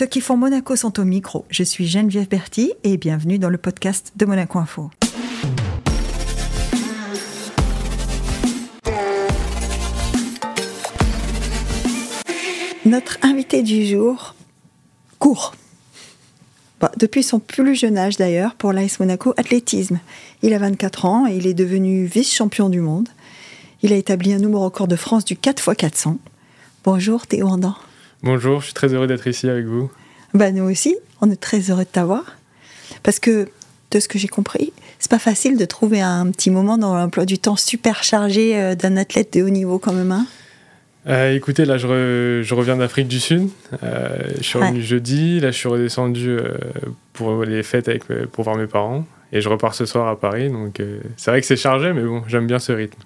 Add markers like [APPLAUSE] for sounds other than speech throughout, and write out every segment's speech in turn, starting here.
Ceux qui font Monaco sont au micro. Je suis Geneviève Berti et bienvenue dans le podcast de Monaco Info. Notre invité du jour court. Bah, depuis son plus jeune âge d'ailleurs, pour l'AS Monaco Athlétisme. Il a 24 ans et il est devenu vice-champion du monde. Il a établi un nouveau record de France du 4x400. Bonjour Théo Andan. Bonjour, je suis très heureux d'être ici avec vous. Bah, nous aussi, on est très heureux de t'avoir. Parce que, de ce que j'ai compris, c'est pas facile de trouver un petit moment dans l'emploi du temps super chargé euh, d'un athlète de haut niveau quand même. Hein euh, écoutez, là, je, je reviens d'Afrique du Sud. Euh, je suis revenu jeudi. Là, je suis redescendu euh, pour les fêtes avec, pour voir mes parents. Et je repars ce soir à Paris. Donc, c'est vrai que c'est chargé, mais bon, j'aime bien ce rythme.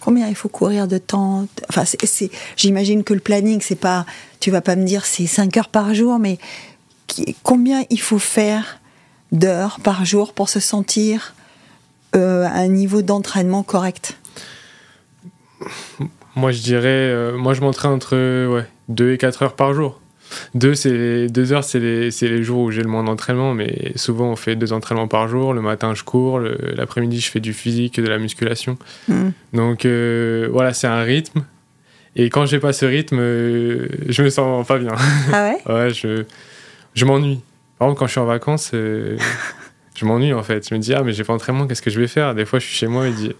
Combien il faut courir de temps Enfin, c'est, j'imagine que le planning, c'est pas. Tu vas pas me dire c'est 5 heures par jour, mais combien il faut faire d'heures par jour pour se sentir à un niveau d'entraînement correct? Moi, je dirais, euh, moi, je m'entraîne entre ouais, 2 et 4 heures par jour. 2 c'est deux heures, c'est les, les, jours où j'ai le moins d'entraînement, mais souvent on fait deux entraînements par jour. Le matin, je cours, l'après-midi, je fais du physique, de la musculation. Hmm. Donc euh, voilà, c'est un rythme. Et quand j'ai pas ce rythme, euh, je me sens pas bien. Ah ouais? [LAUGHS] Ouais, je, je m'ennuie. Par exemple, quand je suis en vacances, [LAUGHS] je m'ennuie en fait. Je me dis, ah, mais j'ai pas d'entraînement, qu'est-ce que je vais faire? Des fois, je suis chez moi et je dis,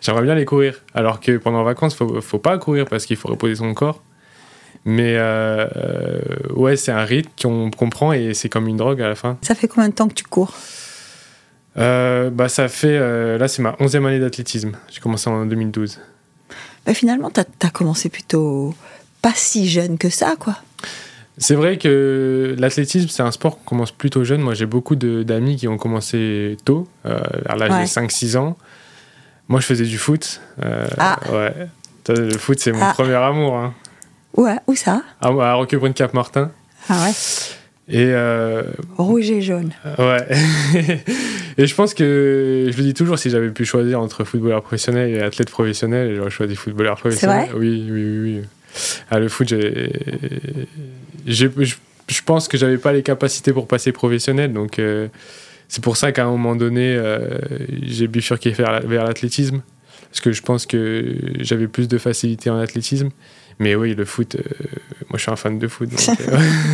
j'aimerais bien aller courir. Alors que pendant les vacances, faut, faut pas courir parce qu'il faut reposer son corps. Mais euh, euh, ouais, c'est un rythme qu'on comprend et c'est comme une drogue à la fin. Ça fait combien de temps que tu cours? Euh, bah, Ça fait. là, c'est ma 11e année d'athlétisme. J'ai commencé en 2012. Bah, finalement, tu as, commencé plutôt pas si jeune que ça, quoi. C'est vrai que l'athlétisme, c'est un sport qu'on commence plutôt jeune. Moi, j'ai beaucoup d'amis qui ont commencé tôt, euh, à l'âge de 5-6 ans. Moi, je faisais du foot. Ah. Ouais. Le foot, c'est mon ah. premier amour. Hein. Ouais, où ça? À, à Roquebrune-Cap-Martin. Ah ouais et euh, Rouge et jaune. Ouais. [LAUGHS] et je pense que je le dis toujours, si j'avais pu choisir entre footballeur professionnel et athlète professionnel, j'aurais choisi footballeur professionnel. C'est vrai? Oui, oui, oui. Ah, le foot, j'ai je, pense que j'avais pas les capacités pour passer professionnel, donc euh, c'est pour ça qu'à un moment donné, euh, j'ai bifurqué vers l'athlétisme, parce que je pense que j'avais plus de facilité en athlétisme. Mais oui, le foot, euh, moi je suis un fan de foot. [LAUGHS]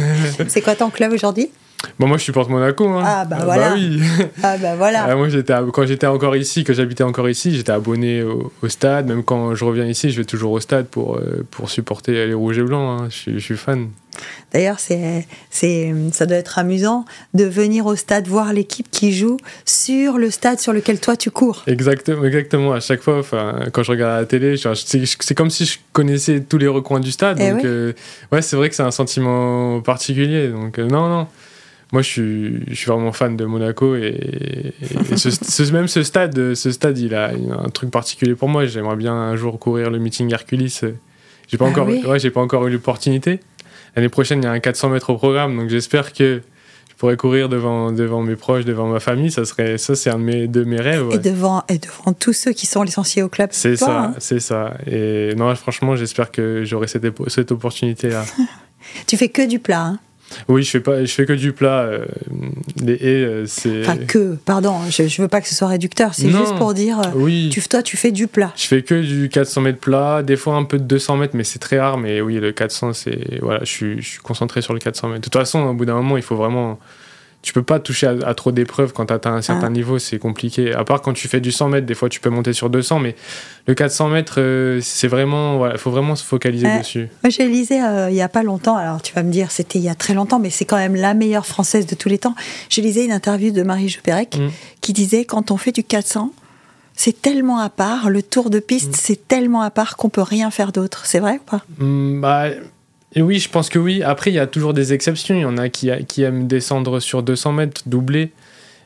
[LAUGHS] c'est quoi ton club aujourd'hui? Bon, moi, je supporte Monaco. Hein. Ah, bah, voilà. Bah oui. Ah, bah voilà. Ah, moi, j'étais, quand j'étais encore ici, que j'habitais encore ici, j'étais abonné au, stade. Même quand je reviens ici, je vais toujours au stade pour, euh, pour supporter les rouges et blancs. Hein. Je, suis fan. D'ailleurs, c'est, c'est, ça doit être amusant de venir au stade voir l'équipe qui joue sur le stade sur lequel toi tu cours. Exactement, exactement. À chaque fois, quand je regarde la télé, c'est, comme si je connaissais tous les recoins du stade. Eh donc, euh, ouais, c'est vrai que c'est un sentiment particulier. Donc, euh, non, non moi, je suis, je suis vraiment fan de Monaco et, [LAUGHS] ce, même ce stade, ce stade, il a, un truc particulier pour moi. J'aimerais bien un jour courir le meeting Hercules. J'ai pas ah encore, ouais, j'ai pas encore eu l'opportunité. L'année prochaine, il y a un 400 mètres au programme, donc j'espère que je pourrais courir devant, devant mes proches, devant ma famille. Ça serait, ça, c'est un de mes, de mes rêves. Et devant, et devant tous ceux qui sont licenciés au club. C'est ça, hein. c'est ça. Et non, franchement, j'espère que j'aurai cette, cette opportunité-là. [LAUGHS] tu fais que du plat. Hein oui, je fais pas, je fais que du plat. Euh, les haies, euh, c'est. Enfin que, pardon, je, je veux pas que ce soit réducteur. C'est juste pour dire. Euh, oui. Tu, toi, tu fais du plat. Je fais que du 400 mètres plat, des fois un peu de 200 mètres, mais c'est très rare. Mais oui, le 400, c'est voilà, je suis, je suis concentré sur le 400 mètres. De toute façon, au bout d'un moment, il faut vraiment tu peux pas toucher à, trop d'épreuves quand tu atteins un certain ah. niveau, c'est compliqué. À part quand tu fais du 100 mètres, des fois tu peux monter sur 200, mais le 400 mètres, euh, c'est vraiment, il faut vraiment se focaliser euh, dessus. Moi, j'ai lisé euh, il y a pas longtemps, alors tu vas me dire c'était il y a très longtemps, mais c'est quand même la meilleure française de tous les temps. J'ai lisé une interview de Marie Jupérec mm. qui disait quand on fait du 400, c'est tellement à part, le tour de piste, mm. c'est tellement à part qu'on peut rien faire d'autre. C'est vrai ou pas? Mm, bah, et oui, je pense que oui. Après, il y a toujours des exceptions. Il y en a qui, aiment descendre sur 200 mètres, doubler.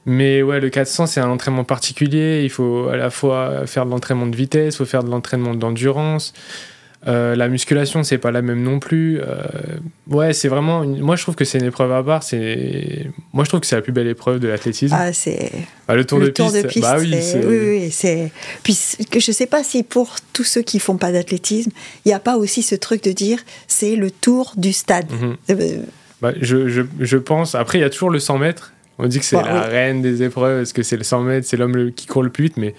Mais ouais, le 400, c'est un entraînement particulier. Il faut à la fois faire de l'entraînement de vitesse, il faut faire de l'entraînement d'endurance. Euh, la musculation, c'est pas la même non plus. Euh, ouais, c'est vraiment. Moi, je trouve que c'est une épreuve à part. C'est. Moi, je trouve que c'est la plus belle épreuve de l'athlétisme. Ah, c'est. Bah, le tour, de, piste. Bah oui, oui, c'est. Puis, je sais pas si pour tous ceux qui font pas d'athlétisme, il n'y a pas aussi ce truc de dire c'est le tour du stade. Mhm. Euh, bah, je, je, je, pense. Après, il y a toujours le 100 mètres. On dit que c'est bah, la reine des épreuves, est-ce que c'est le 100 mètres, c'est l'homme qui court le plus vite. Mais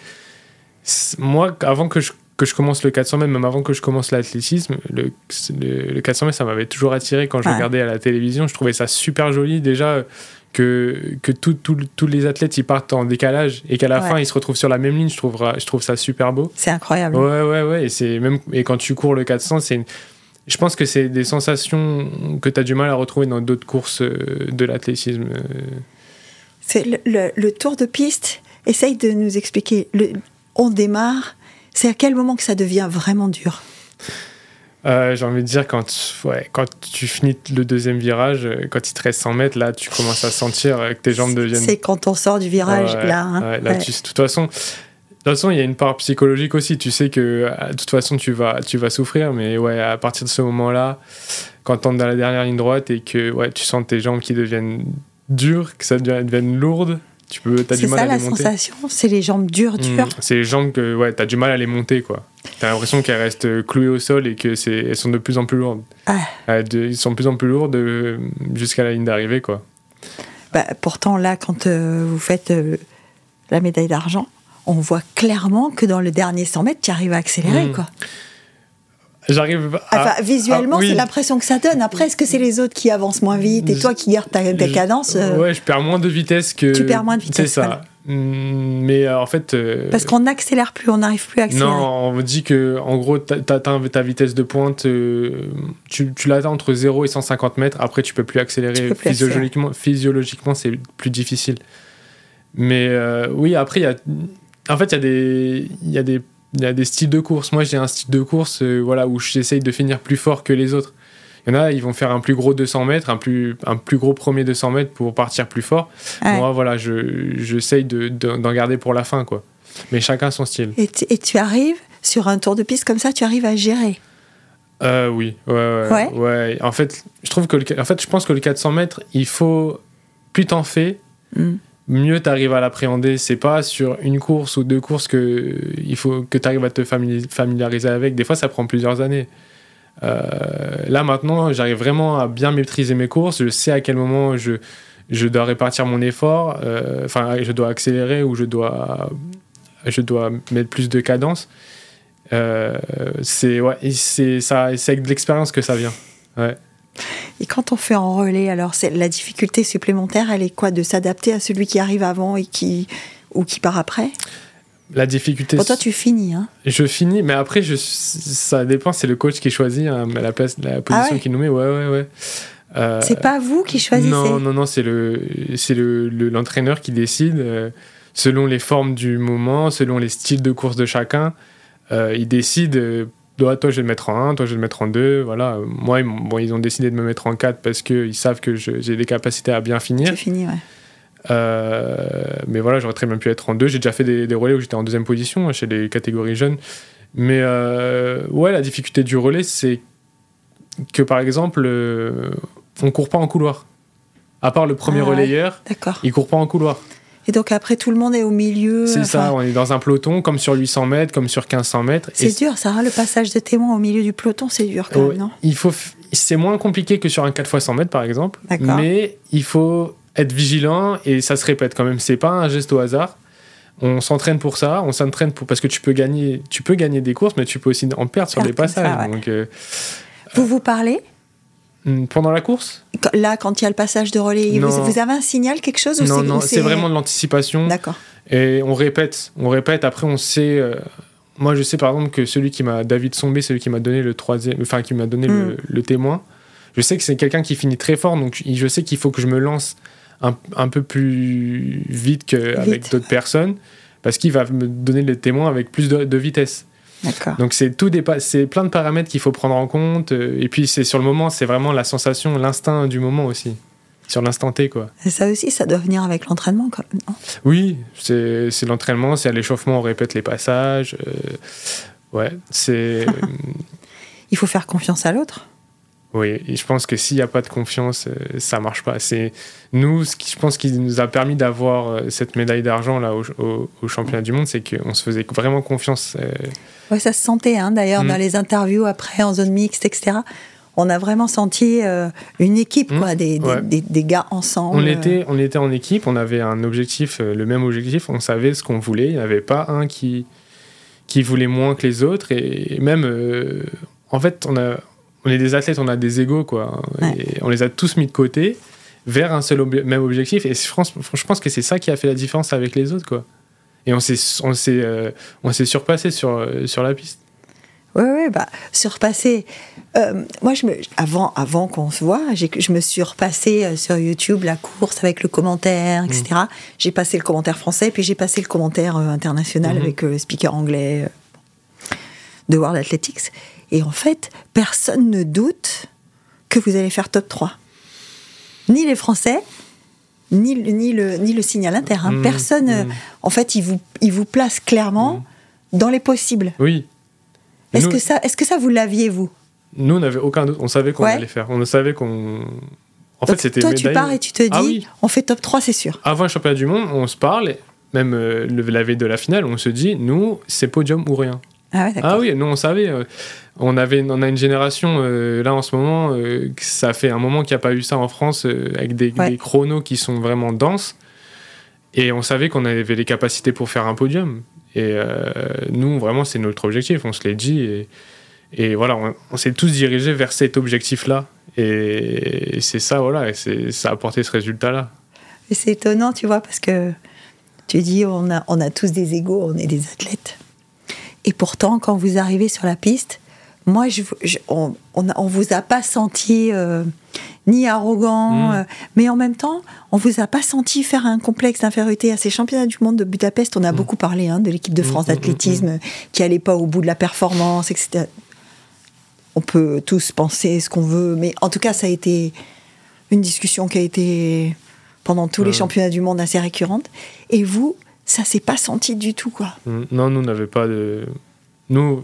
moi, avant que je, que je commence le 400 mètres, même avant que je commence l'athlétisme, le, le, 400 mètres, ça m'avait toujours attiré quand je regardais à la télévision. Je trouvais ça super joli. Déjà, que, que tous les athlètes ils partent en décalage et qu'à la fin ils se retrouvent sur la même ligne, je trouve, je trouve ça super beau. C'est incroyable. Ouais, ouais, ouais. Et, c'est même, et quand tu cours le 400, c'est je pense que c'est des sensations que tu as du mal à retrouver dans d'autres courses euh, de l'athlétisme. Euh. C'est le, le, tour de piste. Essaye de nous expliquer. Le, on démarre. C'est à quel moment que ça devient vraiment dur euh, j'ai envie de dire, quand, ouais, quand tu finis le deuxième virage, euh, quand il te reste 100 mètres, là, tu commences à sentir que tes jambes deviennent. C'est quand on sort du virage, là. Hein. là de toute façon, de toute façon, il y a une part psychologique aussi. Tu sais que euh, de toute façon, tu vas, tu vas souffrir, mais ouais, à partir de ce moment-là, quand tu entres dans la dernière ligne droite et que ouais, tu sens tes jambes qui deviennent dures, que ça devienne lourde, tu peux, as du mal à les monter. C'est ça la sensation, c'est les jambes dures, mmh. dures. c'est les jambes que ouais, tu as du mal à les monter, quoi. Tu as l'impression qu'elles restent clouées au sol et qu'elles sont de plus en plus lourdes. Ah. Elles sont de plus en plus lourdes euh, jusqu'à la ligne d'arrivée, quoi. Bah, pourtant, là, quand euh, vous faites euh, la médaille d'argent, on voit clairement que dans le dernier 100 mètres, tu arrives à accélérer, mmh. quoi. J'arrive à... visuellement, c'est l'impression que ça donne. Après, est-ce que c'est les autres qui avancent moins vite et toi qui gardes ta, cadence euh Ouais, je perds moins de vitesse que. Tu perds moins de vitesse. C'est ça. Mm, mais euh, en fait. Euh, Parce qu'on n'accélère plus, on n'arrive plus à accélérer. Non, on me dit que, en gros, tu atteins ta vitesse de pointe, tu, tu l'atteins entre 0 et 150 mètres. Après, tu peux plus accélérer. Peux plus physiologiquement, physiologiquement c'est plus difficile. Mais oui, après, il y a. En fait, il y a des. Il y a des il y a des styles de course. Moi, j'ai un style de course euh, voilà, où j'essaye de finir plus fort que les autres. Il y en a, ils vont faire un plus gros 200 mètres, un plus, un plus gros premier 200 mètres pour partir plus fort. Moi, voilà, j'essaye de, d'en garder pour la fin, quoi. Mais chacun son style. Et, et, tu arrives, sur un tour de piste comme ça, tu arrives à gérer? Euh, Oui, ouais, ouais, ouais, En fait, je trouve que le, en fait, je pense que le 400 mètres, il faut, plus t'en fais, hmm mieux tu arrives à l'appréhender. C'est pas sur une course ou deux courses que il faut que tu arrives à te familiariser avec. Des fois, ça prend plusieurs années. Euh, là maintenant, j'arrive vraiment à bien maîtriser mes courses. Je sais à quel moment je, dois répartir mon effort. Euh, enfin, je dois accélérer ou je dois, je dois mettre plus de cadence. Euh, c'est ouais, c'est ça, c'est avec de l'expérience que ça vient. Ouais. Et quand on fait en relais, alors la difficulté supplémentaire, elle est quoi De s'adapter à celui qui arrive avant et qui ou qui part après? La difficulté. Pour toi, tu finis. Hein? Je finis, mais après, je, ça dépend. C'est le coach qui choisit hein, la place, la position ah qu'il nous met. Ouais, ouais, ouais. Euh, c'est pas vous qui choisissez? Non, non, non. C'est le, c'est le, l'entraîneur qui décide euh, selon les formes du moment, selon les styles de course de chacun. Euh, il décide toi, je vais le mettre en 1, toi, je vais le mettre en 2. Voilà. Moi, bon, ils ont décidé de me mettre en 4 parce qu'ils savent que j'ai des capacités à bien finir. fini, ouais. Euh, mais voilà, j'aurais très bien pu être en 2. J'ai déjà fait des, relais où j'étais en deuxième position hein, chez les catégories jeunes. Mais euh, ouais, la difficulté du relais, c'est que par exemple, euh, on court pas en couloir. À part le premier ah relayeur, il court pas en couloir. Et donc après, tout le monde est au milieu. C'est ça, on est dans un peloton, comme sur 800 mètres, comme sur 1500 mètres. C'est dur, ça, hein, le passage de témoin au milieu du peloton, c'est dur quand même, non? il faut, C'est moins compliqué que sur un 4 x 100 mètres, par exemple. Mais il faut être vigilant et ça se répète quand même. C'est pas un geste au hasard. On s'entraîne pour ça, on s'entraîne pour parce que tu peux gagner, tu peux gagner des courses, mais tu peux aussi en perdre sur des passages. donc, euh, vous vous parlez? Pendant la course? Là, quand il y a le passage de relais, vous, vous, avez un signal, quelque chose Non, non, c'est vraiment de l'anticipation. D'accord. Et on répète, on répète. Après, on sait. Euh, moi, je sais par exemple que celui qui m'a David Sombé, celui qui m'a donné le troisième, enfin qui m'a donné le, hmm. témoin. Je sais que c'est quelqu'un qui finit très fort, donc je sais qu'il faut que je me lance un, un peu plus vite qu'avec d'autres personnes, parce qu'il va me donner le témoin avec plus de vitesse. Donc c'est tout c'est plein de paramètres qu'il faut prendre en compte. Euh, et puis c'est sur le moment, c'est vraiment la sensation, l'instinct du moment aussi. Sur l'instant T, quoi. Et ça aussi, ça doit venir avec l'entraînement, quand même, Oui, c'est l'entraînement, c'est à l'échauffement, on répète les passages. Euh, ouais, c'est. [LAUGHS] Il faut faire confiance à l'autre? Oui, et je pense que s'il n'y a pas de confiance, euh, ça marche pas. C'est nous, ce qui, je pense, qui nous a permis d'avoir cette médaille d'argent là au, au, championnat du monde, c'est qu'on se faisait vraiment confiance. Ouais, ça se sentait, hein, d'ailleurs, dans mm. les interviews après, en zone mixte, etc. on a vraiment senti euh, une équipe, quoi, mmh. des, des, des, gars ensemble. On était, on était en équipe, on avait un objectif, le même objectif, on savait ce qu'on voulait. Il n'y avait pas un qui, qui voulait moins que les autres. Et même, en fait, on, a, on est des athlètes, on a des égaux, quoi. Et on les a tous mis de côté vers un seul même objectif. Et je pense, je pense que c'est ça qui a fait la différence avec les autres, quoi. Et on s'est, euh, surpassé sur, euh, sur la piste. Oui, oui, bah, surpassé. Euh, moi, je me, avant, avant qu'on se voit, je me suis repassé sur YouTube la course avec le commentaire, etc. Mmh. J'ai passé le commentaire français, puis j'ai passé le commentaire international mmh. avec le speaker anglais de World Athletics. Et en fait, personne ne doute que vous allez faire top 3. Ni les Français, ni, ni, le, ni le signal inter. Hein. Mmh, personne, mmh. en fait, il vous, il vous place clairement mmh. dans les possibles. Oui. Est-ce que, ça, est -ce que ça, vous l'aviez, vous? Nous, on n'avait aucun doute. On savait qu'on allait faire. On savait qu'on. En fait, c'était Toi, tu pars et tu te ah dis, on fait top 3, c'est sûr. Avant le championnat du monde, on se parle, même euh, la veille de la finale, on se dit, nous, c'est podium ou rien. Ah, ah, oui, nous on savait. Euh, on, avait, on a une génération euh, là en ce moment, euh, ça fait un moment qu'il n'y a pas eu ça en France avec des, chronos qui sont vraiment denses. Et on savait qu'on avait les capacités pour faire un podium. Et nous, vraiment, c'est notre objectif, on se l'est dit. Et, et voilà, on, s'est tous dirigés vers cet objectif-là. Et, c'est ça, voilà, et ça a apporté ce résultat-là. Et c'est étonnant, tu vois, parce que tu dis, on a, on a tous des égaux, on est des athlètes. Et pourtant, quand vous arrivez sur la piste, moi, je, on, on, vous a pas senti euh, ni arrogant, mmh. euh, mais en même temps, on vous a pas senti faire un complexe d'infériorité à ces championnats du monde de Budapest. On a mmh. beaucoup parlé hein, de l'équipe de mmh, France d'athlétisme qui allait pas au bout de la performance, etc. On peut tous penser ce qu'on veut, mais en tout cas, ça a été une discussion qui a été pendant tous les championnats du monde assez récurrente. Et vous, ça s'est pas senti du tout, quoi. Mm. Non, nous, n'avait pas de. Nous,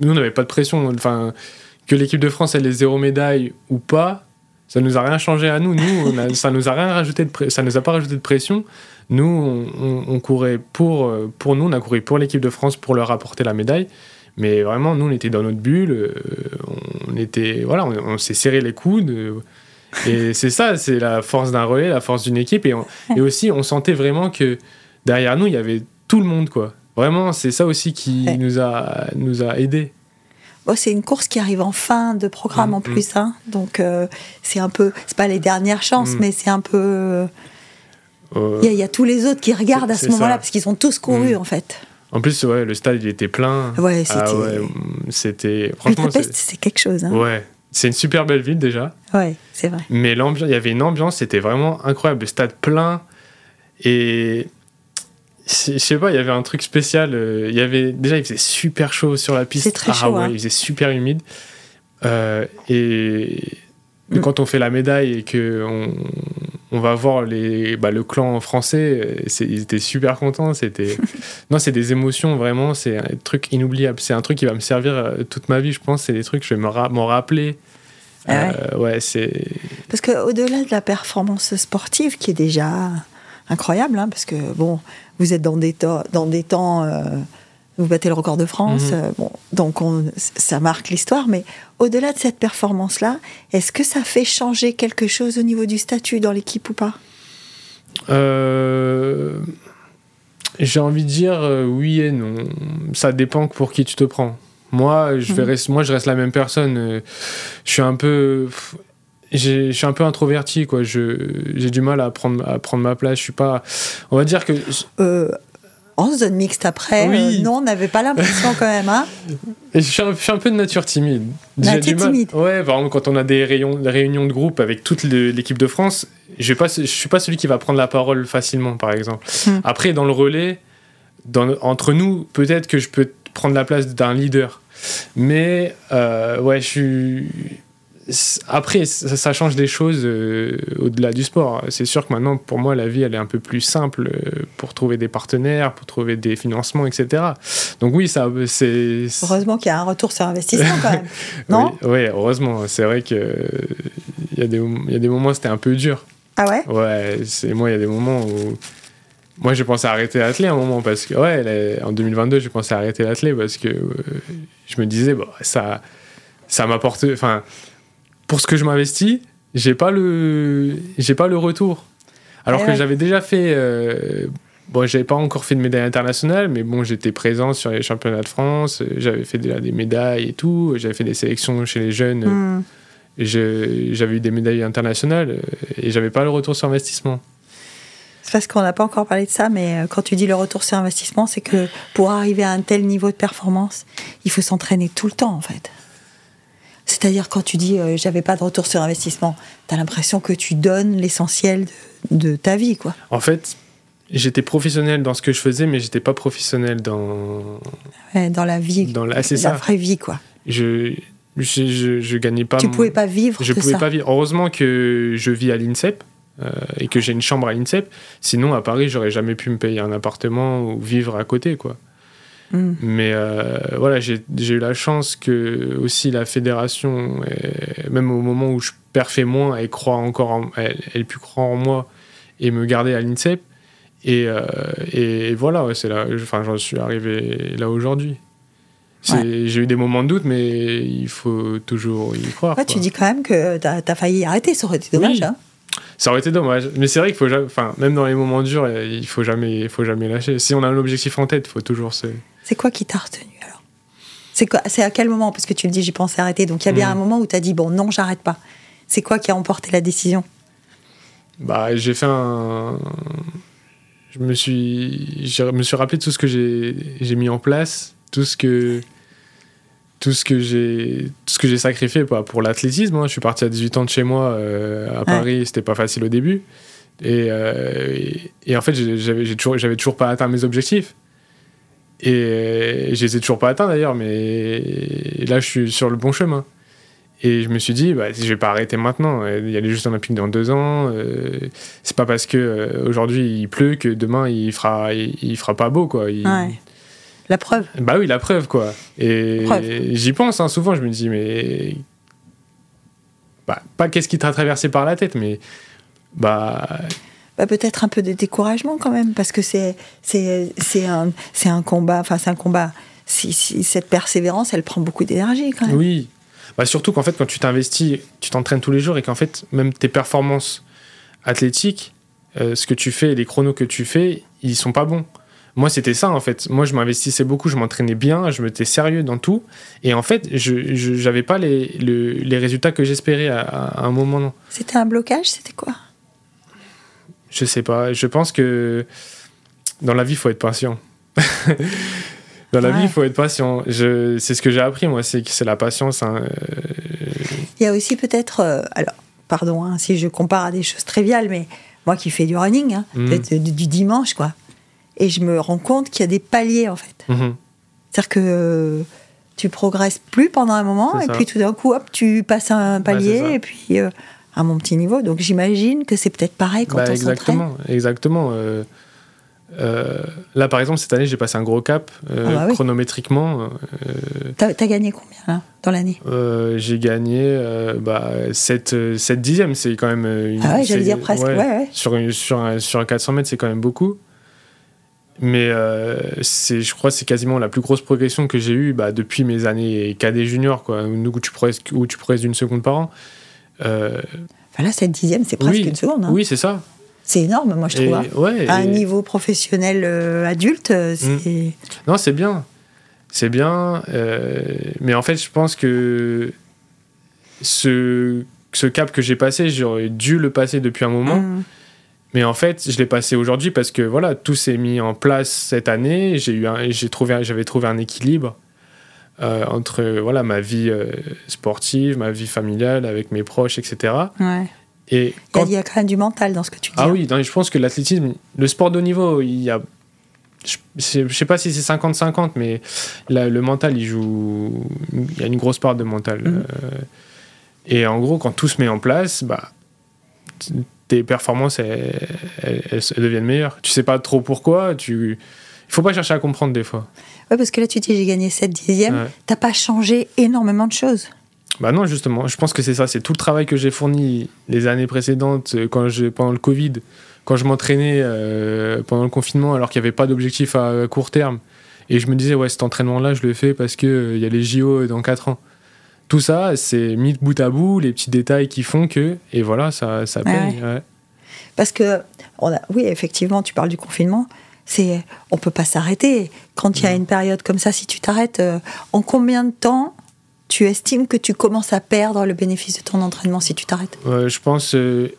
nous n'avait pas de pression. Enfin, que l'équipe de France ait les zéro médailles ou pas, ça nous a rien changé à nous. Nous, [LAUGHS] ça nous a rien rajouté de ça nous a pas rajouté de pression. Nous, on, courait pour, pour nous, on a couru pour l'équipe de France pour leur apporter la médaille. Mais vraiment, nous, on était dans notre bulle. Euh, on était, voilà, on, s'est serré les coudes. Euh, et c'est ça, c'est la force d'un relais, la force d'une équipe. Et, [LAUGHS] et aussi, on sentait vraiment que derrière nous, il y avait tout le monde, quoi. Vraiment, c'est ça aussi qui nous a, nous a aidés. Bon, c'est une course qui arrive en fin de programme mm, en plus, mm. hein. donc euh, c'est un peu, c'est pas les dernières chances, mm. mais c'est un peu. Euh, il y, a tous les autres qui regardent à ce moment-là parce qu'ils ont tous couru en fait. En plus, ouais, le stade il était plein. Ouais, c'était. Ah c'était. Franchement, c'est quelque chose. Hein. Ouais, c'est une super belle ville déjà. Ouais, c'est vrai. Mais l'ambiance, il y avait une ambiance, c'était vraiment incroyable. Le stade plein et je sais pas, il y avait un truc spécial. Euh, il y avait déjà, il faisait super chaud sur la piste. C'est très chaud. Ah ouais, Il faisait super humide. Euh, et mm. quand on fait la médaille et que on, on va voir les, bah, le clan français, ils étaient super contents. C'était [LAUGHS] non, c'est des émotions vraiment. C'est un truc inoubliable. C'est un truc qui va me servir euh, toute ma vie. Je pense. C'est des trucs que je vais m'en rappeler. Ah ouais, ouais c'est. Parce que au-delà de la performance sportive, qui est déjà incroyable, hein, parce que bon, vous êtes dans des, temps, dans des temps euh, vous battez le record de France, mhm. euh, bon, donc on, ça marque l'histoire, mais au-delà de cette performance-là, est-ce que ça fait changer quelque chose au niveau du statut dans l'équipe ou pas? Euh, J'ai envie de dire oui et non. Ça dépend pour qui tu te prends. Moi, je, vais mhm. moi, je reste la même personne. Je suis un peu je suis un peu introverti quoi. J'ai du mal à prendre à prendre ma place. Je suis pas on va dire que euh, en zone mixte après euh, non on n'avait pas l'impression quand même hein. [LAUGHS] Je suis, un, un, peu de nature timide. Nature timide. Ouais par exemple quand on a des, réunions de groupe avec toute l'équipe de France je ne suis pas celui qui va prendre la parole facilement par exemple. Hmm. après dans le relais dans, entre nous peut-être que je peux prendre la place d'un leader. Mais euh, ouais je suis après, ça, change des choses euh, au-delà du sport. C'est sûr que maintenant, pour moi, la vie, elle est un peu plus simple euh, pour trouver des partenaires, pour trouver des financements, etc. Donc oui, ça, c'est... Heureusement qu'il y a un retour sur investissement quand même, [LAUGHS] non oui, heureusement. C'est vrai qu'il y, a des, y a des moments où c'était un peu dur. Ah ouais? Ouais, c'est, moi, il y a des moments où... Moi, j'ai pensé arrêter l'athlé un moment parce que, ouais, en 2022, j'ai pensé arrêter l'athlé parce que euh, je me disais, bon, ça, ça m'apporte... Enfin pour ce que je m'investis, j'ai pas le, j'ai pas le retour. Alors eh que j'avais déjà fait, euh, bon, j'avais pas encore fait de médaille internationale, mais bon, j'étais présent sur les championnats de France, j'avais fait déjà des médailles et tout, j'avais fait des sélections chez les jeunes, hmm. j'avais eu des médailles internationales et j'avais pas le retour sur investissement. C'est parce qu'on n'a pas encore parlé de ça, mais euh, quand tu dis le retour sur investissement, c'est que pour arriver à un tel niveau de performance, il faut s'entraîner tout le temps, en fait. C'est-à-dire quand tu dis euh, j'avais pas de retour sur investissement, tu as l'impression que tu donnes l'essentiel de, ta vie, quoi. En fait, j'étais professionnel dans ce que je faisais, mais j'étais pas professionnel dans. dans la vie. Dans la, la vraie vie, quoi. Je, je, je, gagnais pas. Tu pouvais pas vivre. Je pouvais pas vivre. Heureusement que je vis à l'INSEP euh, et que j'ai une chambre à l'INSEP. Sinon, à Paris, j'aurais jamais pu me payer un appartement ou vivre à côté, quoi. Mm. Mais euh, voilà, j'ai eu la chance que aussi la fédération, même au moment où je perfais moins, elle croit encore, en, elle, elle pu croire en moi et me garder à l'INSEP. Et, euh, et, voilà, c'est là, enfin, j'en suis arrivé là aujourd'hui. J'ai eu des moments de doute, mais il faut toujours y croire. tu dis quand même que tu as, failli arrêter, ça aurait été dommage. Hein ça aurait été dommage. Mais c'est vrai qu'il faut jamais, enfin, même dans les moments durs, il faut jamais, il faut jamais lâcher. Si on a un objectif en tête, il faut toujours se. C'est quoi qui t'a retenu alors? C'est à quel moment? Parce que tu le dis, j'ai pensé arrêter. Donc il y a bien hmm. un moment où tu as dit bon, non, j'arrête pas. C'est quoi qui a emporté la décision? Bah, j'ai fait un. Je me suis, je me suis rappelé de tout ce que j'ai mis en place, tout ce que tout ce que j'ai ce que j'ai sacrifié pour l'athlétisme hein. je suis parti à 18 ans de chez moi euh, à Paris c'était pas facile au début et, euh, et, en fait j'avais toujours j'avais toujours pas atteint mes objectifs et je les ai toujours pas atteints d'ailleurs mais là je suis sur le bon chemin et je me suis dit bah, je vais pas arrêter maintenant il y a les Jeux Olympiques dans deux ans euh, c'est pas parce que aujourd'hui il pleut que demain il fera il, fera pas beau quoi la preuve. Bah oui, la preuve, quoi. Et j'y pense, hein, souvent, je me dis, mais. Bah, pas qu'est-ce qui t'a traversé par la tête, mais. Bah. Bah peut-être un peu de découragement quand même, parce que c'est, c'est, c'est, un, c'est un combat, enfin, c'est un combat. Si, cette persévérance, elle prend beaucoup d'énergie quand même. Oui. Bah, surtout qu'en fait, quand tu t'investis, tu t'entraînes tous les jours et qu'en fait, même tes performances athlétiques, euh, ce que tu fais, les chronos que tu fais, ils sont pas bons moi, c'était ça, en fait. Moi, je m'investissais beaucoup, je m'entraînais bien, je m'étais sérieux dans tout. Et en fait, je n'avais pas les, les, résultats que j'espérais à, un moment. C'était un blocage C'était quoi? Je sais pas. Je pense que dans la vie, il faut être patient. [LAUGHS] dans la vie, il faut être patient. C'est ce que j'ai appris, moi, c'est que c'est la patience. Hein, euh. Il y a aussi peut-être. Euh, alors, pardon hein, si je compare à des choses triviales, mais moi qui fais du running, hein, mmh. peut-être du dimanche, quoi et je me rends compte qu'il y a des paliers en fait. Mhm. C'est-à-dire que euh, tu progresses plus pendant un moment et puis tout d'un coup, hop, tu passes un palier et puis euh, à mon petit niveau. Donc j'imagine que c'est peut-être pareil quand bah, on Exactement, exactement. Euh, là, par exemple, cette année, j'ai passé un gros cap ah bah chronométriquement. T'as as gagné combien là, dans l'année? J'ai gagné bah, 7, 7 dixièmes. C'est quand même. Une, ah ouais, j'allais dire presque. Ouais, sur, sur, un, sur un 400 mètres, c'est quand même beaucoup. Mais euh, c'est, je crois que c'est quasiment la plus grosse progression que j'ai eue bah, depuis mes années cadet junior, quoi, où tu progresses, où tu progresses d'une seconde par an. Euh... Enfin là, cette dixième, c'est presque une seconde. Hein. Oui, c'est ça. C'est énorme, moi, je trouve. Hein. à un niveau professionnel euh, adulte, euh, c'est. Mm. Non, c'est bien. C'est bien. mais en fait, je pense que ce, ce cap que j'ai passé, j'aurais dû le passer depuis un moment. Mm. Mais en fait, je l'ai passé aujourd'hui parce que voilà, tout s'est mis en place cette année. J'ai eu, j'ai trouvé, j'avais trouvé un équilibre euh, entre voilà ma vie euh, sportive, ma vie familiale avec mes proches, etc. Ouais. Et il, y a, quand même du mental dans ce que tu dis. Ah oui, je pense que l'athlétisme, le sport de haut niveau, il y a je sais, sais pas si c'est 50-50, mais le mental, il joue. Il y a une grosse part de mental. Mm. Euh, et en gros, quand tout se met en place, bah, tes performances elles, elles, deviennent meilleures. Tu sais pas trop pourquoi, tu il faut pas chercher à comprendre des fois. Ouais, parce que là tu dis j'ai gagné 7 dixièmes, ouais. t'as pas changé énormément de choses. Bah non, justement, je pense que c'est ça, c'est tout le travail que j'ai fourni les années précédentes, euh, quand je, pendant le Covid, quand je m'entraînais euh, pendant le confinement alors qu'il n'y avait pas d'objectif à court terme. Et je me disais, ouais, cet entraînement-là, je le fais parce qu'il euh, y a les JO dans 4 ans. tout ça, c'est mis de bout à bout, les petits détails qui font que, et voilà, ça, ça paye. Parce que, on a, oui, effectivement, tu parles du confinement, c'est on peut pas s'arrêter. Quand il y a une période comme ça, si tu t'arrêtes, euh, en combien de temps tu estimes que tu commences à perdre le bénéfice de ton entraînement si tu t'arrêtes? Je pense, euh,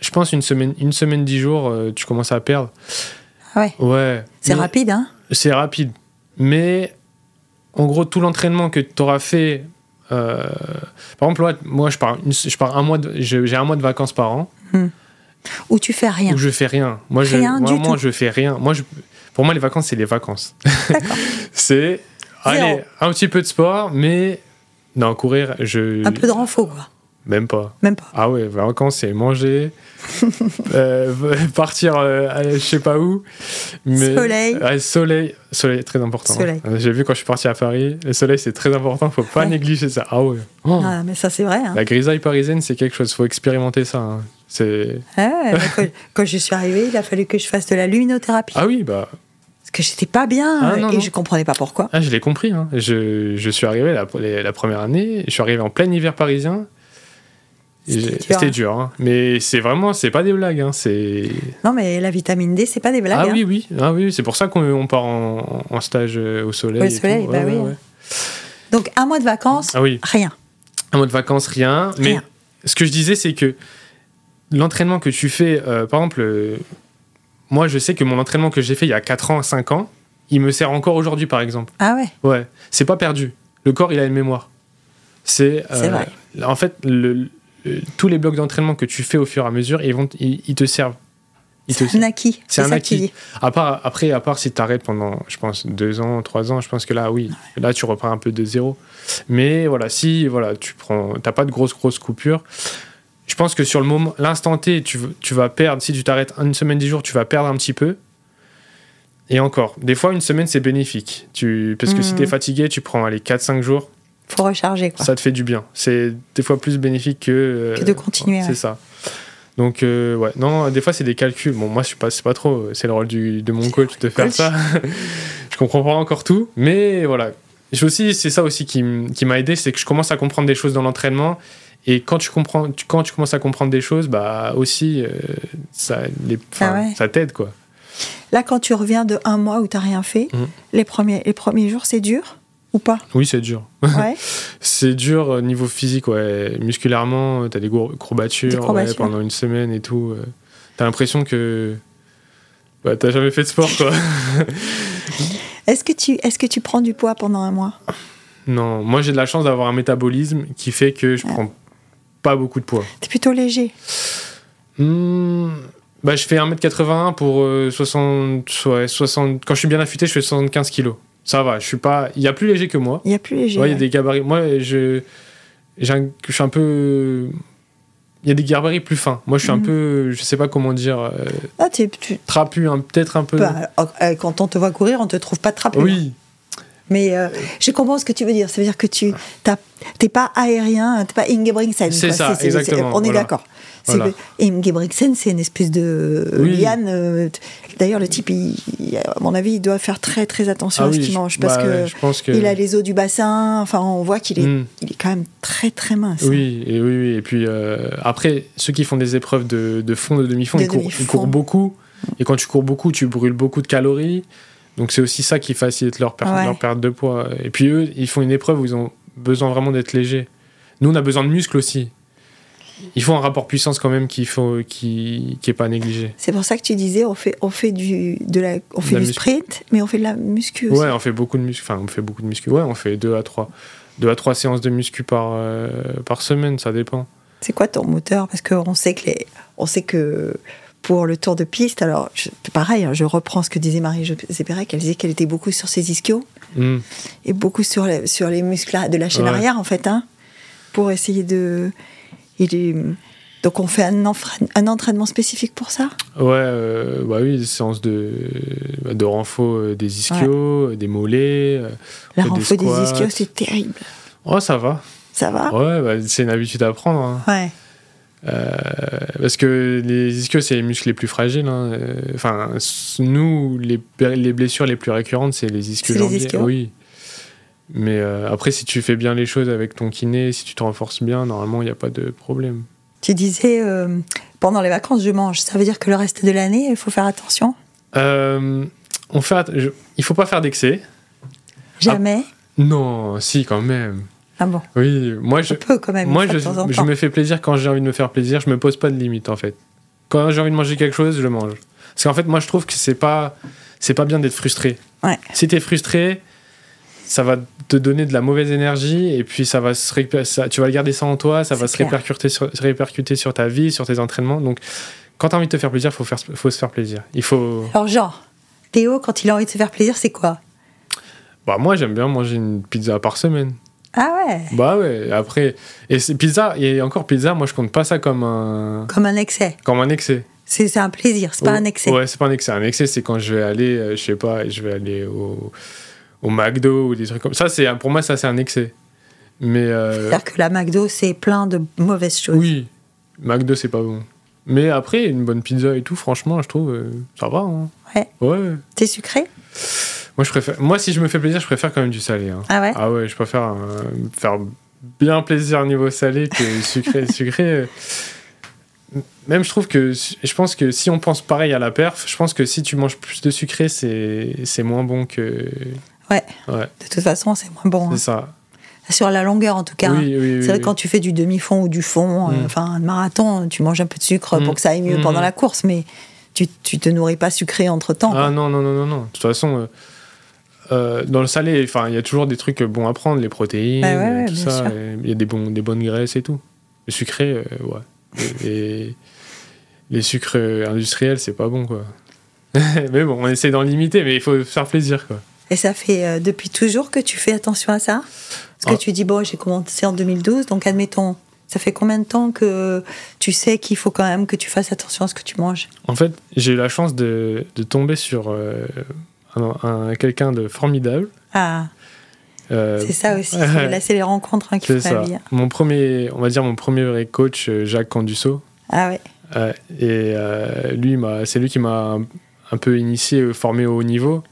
je pense une semaine, une semaine, dix jours, euh, tu commences à perdre. Ah ouais. Ouais. C'est rapide, hein? C'est rapide, mais en gros tout l'entraînement que tu auras fait. par exemple, moi, je pars, je pars un mois, j'ai un mois de vacances par an. Hmm. Ou tu fais rien. Ou je fais rien. Moi, rien je, du moi, je fais rien. Moi, je, pour moi, les vacances, c'est les vacances. [LAUGHS] c'est allez, un petit peu de sport, mais non, courir, je. Un peu de renfort, quoi. Même pas. Même pas. Ah ouais, vacances, c'est manger, [LAUGHS] euh, [LAUGHS] partir euh, je sais pas où. Mais, soleil. soleil. Soleil, très important. Soleil. Euh, j'ai vu quand je suis parti à Paris, le soleil, c'est très important, faut pas négliger ça. Ah ouais. Oh. Ah, mais ça, c'est vrai. Hein. La grisaille parisienne, c'est quelque chose, faut expérimenter ça. Hein. Ah, quand, je suis arrivée, il a fallu que je fasse de la luminothérapie. Ah oui, bah. Parce que j'étais pas bien ah, et je comprenais pas pourquoi. Ah, je l'ai compris. Hein. Je, je, suis arrivé la, la, première année, je suis arrivé en plein hiver parisien. C'était dur, hein. mais c'est vraiment, c'est pas des blagues. Hein. C'est. Non, mais la vitamine D, c'est pas des blagues. Ah oui, oui, ah oui, c'est pour ça qu'on part en, en, stage euh, au soleil. Au soleil, bah oui. Donc un mois de vacances, ah oui. rien. Un mois de vacances, rien. Mais ce que je disais, c'est que l'entraînement que tu fais, euh, par exemple, euh, moi je sais que mon entraînement que j'ai fait il y a 4 ans, 5 ans, il me sert encore aujourd'hui par exemple. Ah ouais Ouais, c'est pas perdu. Le corps il a une mémoire. C'est euh, vrai. En fait, le, tous les blocs d'entraînement que tu fais au fur et à mesure, ils, vont, ils, te servent. C'est un acquis. C'est un acquis. À part, après, à part si tu arrêtes pendant, je pense, deux ans, trois ans, je pense que là, oui, là, tu reprends un peu de zéro. Mais voilà, si voilà, tu prends, t'as pas de grosses, grosses coupures, je pense que sur le moment, l'instant T, tu, tu, vas perdre, si tu t'arrêtes une semaine, dix jours, tu vas perdre un petit peu. Et encore, des fois, une semaine, c'est bénéfique. Tu, parce que si tu es hmm. fatigué, tu prends les 4-5 jours. faut recharger. Quoi. Ça te fait du bien. C'est des fois plus bénéfique que. Euh, que de continuer. c'est ça. Donc, euh, ouais, non, des fois, c'est des calculs. Bon, moi, je pas, pas trop. C'est le rôle du, de mon coach de faire ça. [LAUGHS] je comprends pas encore tout. Mais voilà. Aussi, c'est ça aussi qui, qui m'a aidé, c'est que je commence à comprendre des choses dans l'entraînement et quand tu comprends, quand tu commences à comprendre des choses, bah aussi, euh, ça, les, ah ça t'aide quoi. Là, quand tu reviens de un mois où tu n'as rien fait, mmh. les, premiers, les premiers jours, c'est dur ou pas? Oui, c'est dur. Ouais. [LAUGHS] c'est dur au niveau physique, ouais. Musculairement, tu as des courbatures, pendant une semaine et tout. tu as l'impression que bah, tu n'as jamais fait de sport, quoi. [LAUGHS] est-ce que, tu, est que tu prends du poids pendant un mois? Non, moi j'ai de la chance d'avoir un métabolisme qui fait que je prends pas beaucoup de poids. T'es plutôt léger hmm, bah, Je fais 1m81 pour 60, euh, 60. Quand je suis bien affûté, je fais 75 kg. Ça va, je suis pas. Il y a plus léger que moi. Il y a plus léger. il y a des gabarits. Moi, je, un... je suis un peu. Il y a des gabarits plus fins. Moi, je suis un mhm. peu. Je sais pas comment dire. Euh, ah, tu... Trapu, peut-être un peu. Bah, euh, quand on te voit courir, on te trouve pas trapu. Oui. Mais euh, je comprends ce que tu veux dire. Ça veut dire que tu n'es pas aérien, tu n'es pas Ingebrigtsen. C'est ça, exactement. on est d'accord. Voilà. Ingebrigtsen, c'est une espèce de liane. Euh, d'ailleurs, le type, à mon avis, il doit faire très très attention ah à ce qu'il mange parce bah, que, il a les os du bassin. Enfin, on voit qu'il est, hmm. il est quand même très très mince. Oui, et oui, oui. Et puis euh, après, ceux qui font des épreuves de, de fond, de demi-fond, ils, ils, courent beaucoup. Et quand tu cours beaucoup, tu brûles beaucoup de calories. Donc c'est aussi ça qui facilite leur, leur, perte de poids. Et puis eux, ils font une épreuve où ils ont besoin vraiment d'être légers. Nous, on a besoin de muscles aussi. Il faut un rapport puissance quand même qu'il faut qui qui est pas négligé. C'est pour ça que tu disais on fait on fait du de la on fait du sprint mais on fait de la muscu aussi. Ouais, on fait beaucoup de muscu enfin on fait beaucoup de muscu. Ouais, on fait deux à trois deux à trois séances de muscu par euh, par semaine, ça dépend. C'est quoi ton moteur? Parce qu'on sait que les on sait que pour le tour de piste. Alors, pareil, hein, je reprends ce que disait Marie Zépérec, elle disait qu'elle était beaucoup sur ses ischios mm. et beaucoup sur les, sur les muscles de la chaîne arrière, en fait, hein, pour essayer de. donc, on fait un, un, entraînement spécifique pour ça? Ouais, euh, bah oui, des séances de, bah, de renfort euh, des ischios, des mollets. Euh, la renfort des, ischios, c'est terrible. Oh, ça va. Ça va? Ouais, bah, c'est une habitude à prendre. Hein. Ouais. Euh, parce que les ischios, c'est les muscles les plus fragiles. Hein. Euh, enfin, nous, les, les, blessures les plus récurrentes, c'est les ischios jambiers. Oui. Mais après, si tu fais bien les choses avec ton kiné, si tu te renforces bien, normalement, il n'y a pas de problème. Tu disais, pendant les vacances, je mange. Ça veut dire que le reste de l'année, il faut faire attention? On fait, Il faut pas faire d'excès. Jamais? Non, si, quand même. Ah bon Oui, moi je. peux quand même. Moi je, je me fais plaisir quand j'ai envie de me faire plaisir. Je me pose pas de limite en fait. Quand j'ai envie de manger quelque chose, je le mange. Parce qu'en fait, moi je trouve que c'est pas c'est pas bien d'être frustré. Ouais. Si t'es frustré, ça va te donner de la mauvaise énergie et puis ça va se ça, tu vas garder ça en toi, ça va se répercuter sur, se répercuter sur ta vie, sur tes entraînements. Donc quand t'as envie de te faire plaisir, faut faire faut se faire plaisir. Il faut. Alors genre Théo, quand il a envie de se faire plaisir, c'est quoi? Bah moi j'aime bien manger une pizza par semaine. Ah ouais Bah ouais, après. Et pizza, et encore pizza, moi je compte pas ça comme un. Comme un excès. Comme un excès. C'est un plaisir, c'est pas un excès. Ouais, c'est pas un excès. Un excès, c'est quand je vais aller, euh, je sais pas, je vais aller au, au McDo ou des trucs comme ça. c'est Pour moi, ça c'est un excès. Mais. Euh... C'est-à-dire que la McDo, c'est plein de mauvaises choses. Oui, McDo, c'est pas bon. Mais après, une bonne pizza et tout, franchement, je trouve, euh, ça va. Hein. Ouais. Ouais. T'es sucré? Moi, je préfère. Moi, si je me fais plaisir, je préfère quand même du salé. Hein. Ah ouais? Ah ouais, je préfère euh, faire bien plaisir au niveau salé que [LAUGHS] sucré. sucré. Euh, même je trouve que je pense que si on pense pareil à la perf, je pense que si tu manges plus de sucré, c'est moins bon que. Ouais. ouais. De toute façon, c'est moins bon. C'est hein. ça. Sur la longueur, en tout cas. Oui, oui, c'est vrai que quand tu fais du demi-fond ou du fond, euh, mm. enfin, un marathon, tu manges un peu de sucre pour mm. que ça aille mieux pendant mm. la course, mais tu, tu te nourris pas sucré entre temps. Ah non, non, non, non, non. De toute façon. Euh, dans le salé, enfin, il y a toujours des trucs bons à prendre, les protéines, bah tout ça. Il y a des, bons, des bonnes graisses et tout. Le sucré, euh, ouais. et, les sucres industriels, c'est pas bon, quoi. [LAUGHS] mais bon, on essaie d'en limiter, mais il faut faire plaisir, quoi. Et ça fait euh, depuis toujours que tu fais attention à ça? Parce que ah. tu dis, bon, j'ai commencé en 2012, donc admettons, ça fait combien de temps que tu sais qu'il faut quand même que tu fasses attention à ce que tu manges? En fait, j'ai eu la chance de, de tomber sur un, quelqu'un de formidable. Ah. Euh, c'est ça aussi. [LAUGHS] là, c'est les rencontres hein, qui font la vie. Hein. Mon premier, on va dire mon premier vrai coach, euh, Jacques Candusso. Ah ouais. et euh, lui, c'est lui qui m'a un, peu initié, formé au haut niveau.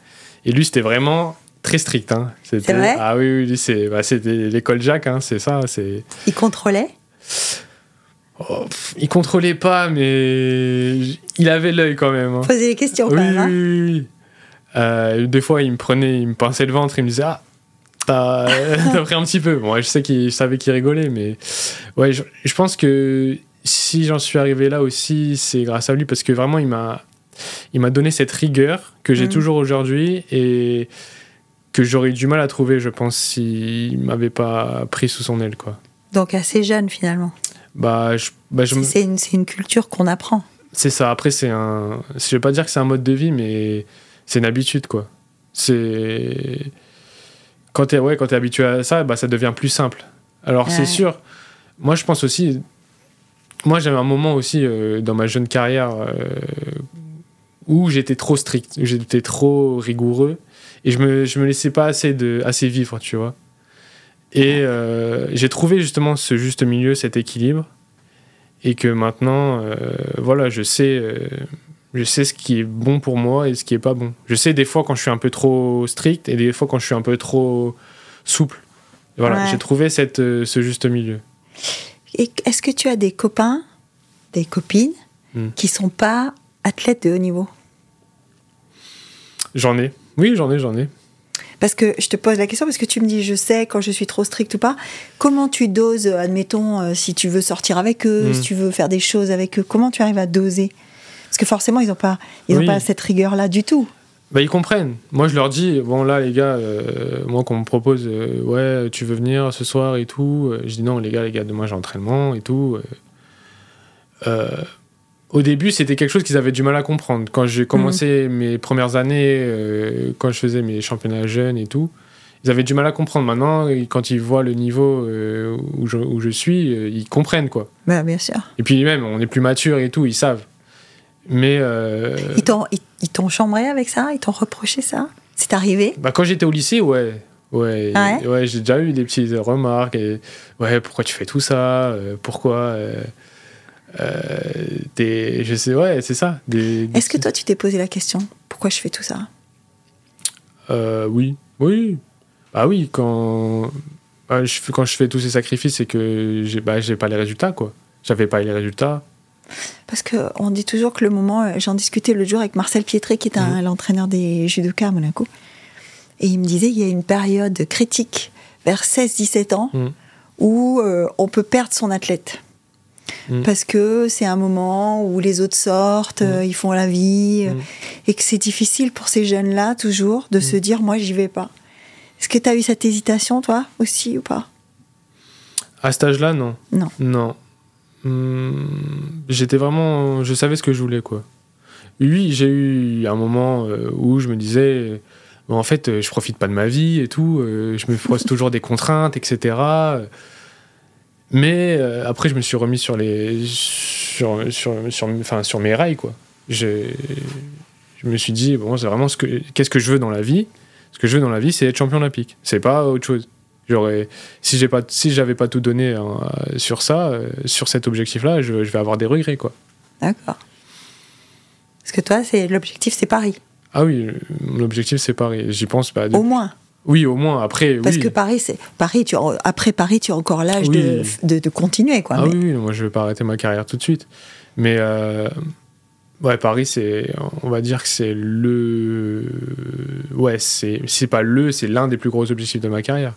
Et lui, c'était vraiment très strict. Hein. C'est vrai Ah oui, oui, c'est bah, l'école Jacques, hein, c'est ça. Il contrôlait oh, Il contrôlait pas, mais il avait l'œil quand même. Hein. Poser des questions quand même. Oui, oui. Euh, des fois, il me prenait, il me pinçait le ventre, il me disait Ah, t'as [LAUGHS] pris un petit peu. Bon, je sais qu'il savait qu'il rigolait, mais ouais, je, pense que si j'en suis arrivé là aussi, c'est grâce à lui parce que vraiment, il m'a il m'a donné cette rigueur que j'ai mm. toujours aujourd'hui et que j'aurais eu du mal à trouver, je pense, s'il m'avait pas pris sous son aile, quoi. Donc assez jeune finalement. Bah, bah c'est une, une, culture qu'on apprend. C'est ça. Après, c'est un. Je vais pas dire que c'est un mode de vie, mais c'est une habitude, quoi. C'est. Quand tu es, ouais, es habitué à ça, bah, ça devient plus simple. Alors, c'est sûr, moi, je pense aussi. Moi, j'avais un moment aussi euh, dans ma jeune carrière euh, où j'étais trop strict, j'étais trop rigoureux et je me, je me laissais pas assez, de, assez vivre, tu vois. Et euh, j'ai trouvé justement ce juste milieu, cet équilibre. Et que maintenant, voilà, je sais je sais ce qui est bon pour moi et ce qui est pas bon. Je sais des fois quand je suis un peu trop strict et des fois quand je suis un peu trop souple. Voilà, j'ai trouvé cette, euh, ce juste milieu. Est-ce que tu as des copains, des copines hmm. qui sont pas athlètes de haut niveau? J'en ai. Oui, j'en ai, j'en ai. Parce que je te pose la question, parce que tu me dis, je sais quand je suis trop strict ou pas. Comment tu doses, admettons, euh, si tu veux sortir avec eux, hmm. si tu veux faire des choses avec eux, comment tu arrives à doser? Parce que forcément, ils n'ont pas, ils pas cette rigueur-là du tout. Bah, ils comprennent. Moi, je leur dis, bon, là, les gars, euh, moi, qu'on me propose, euh, ouais, tu veux venir ce soir et tout, euh, je dis non, les gars, les gars, demain, j'ai entraînement et tout. au début, c'était quelque chose qu'ils avaient du mal à comprendre. Quand j'ai commencé mhm. mes premières années, quand je faisais mes championnats jeunes et tout, ils avaient du mal à comprendre. Maintenant, quand ils voient le niveau où je, où, je, suis, ils comprennent, quoi. Bah, bien sûr. Et puis, même, on est plus mature et tout, ils savent. Mais. Euh... Ils t'ont chambré avec ça? Ils t'ont reproché ça? C'est arrivé? Bah, Quand j'étais au lycée, ouais. Ouais, ah ouais, j'ai déjà eu des petites remarques. Et, ouais, pourquoi tu fais tout ça? Euh, Pourquoi euh, euh Je sais, ouais, c'est ça. Est-ce que toi, tu t'es posé la question Pourquoi je fais tout ça? Oui, oui. Ah oui, quand, bah, je, quand je fais tous ces sacrifices, c'est que j'ai bah, pas les résultats, quoi. J'avais pas les résultats. Parce qu'on dit toujours que le moment, euh, j'en discutais le jour avec Marcel Pietré, qui est mhm. l'entraîneur des judokas à Monaco, et il me disait il y a une période critique vers 16-17 ans mhm. où euh, on peut perdre son athlète. Mhm. Parce que c'est un moment où les autres sortent, euh, ils font la vie, et que c'est difficile pour ces jeunes-là, toujours, de se dire moi, j'y vais pas. Est-ce que tu as eu cette hésitation, toi, aussi, ou pas? À cet âge-là, non. Non. Non. Hmm, j'étais vraiment. Je savais ce que je voulais, quoi. Oui, j'ai eu un moment euh, où je me disais. en fait, euh, je profite pas de ma vie et tout. Euh, je me pose [LAUGHS] toujours des contraintes, etc. Mais après, je me suis remis sur les. Sur, sur, sur, enfin, sur mes rails, quoi. Je, je me suis dit, bon, c'est vraiment ce que. Qu'est-ce que je veux dans la vie? Ce que je veux dans la vie, c'est être champion olympique. C'est pas autre chose. J'aurais, si j'ai pas, si j'avais pas tout donné hein, sur ça, euh, sur cet objectif-là, je, vais avoir des regrets, quoi. D'accord. Parce que toi, c'est l'objectif, c'est Paris. Ah oui, mon objectif, c'est Paris. J'y pense pas. Au moins. Oui, au moins. Après, Parce que Paris, c'est Paris. Tu après Paris, tu as encore l'âge de, de, continuer, quoi. Ah oui, moi, je vais pas arrêter ma carrière tout de suite. Mais euh, ouais, Paris, c'est, on va dire que c'est le, ouais, c'est, c'est pas le, c'est l'un des plus gros objectifs de ma carrière.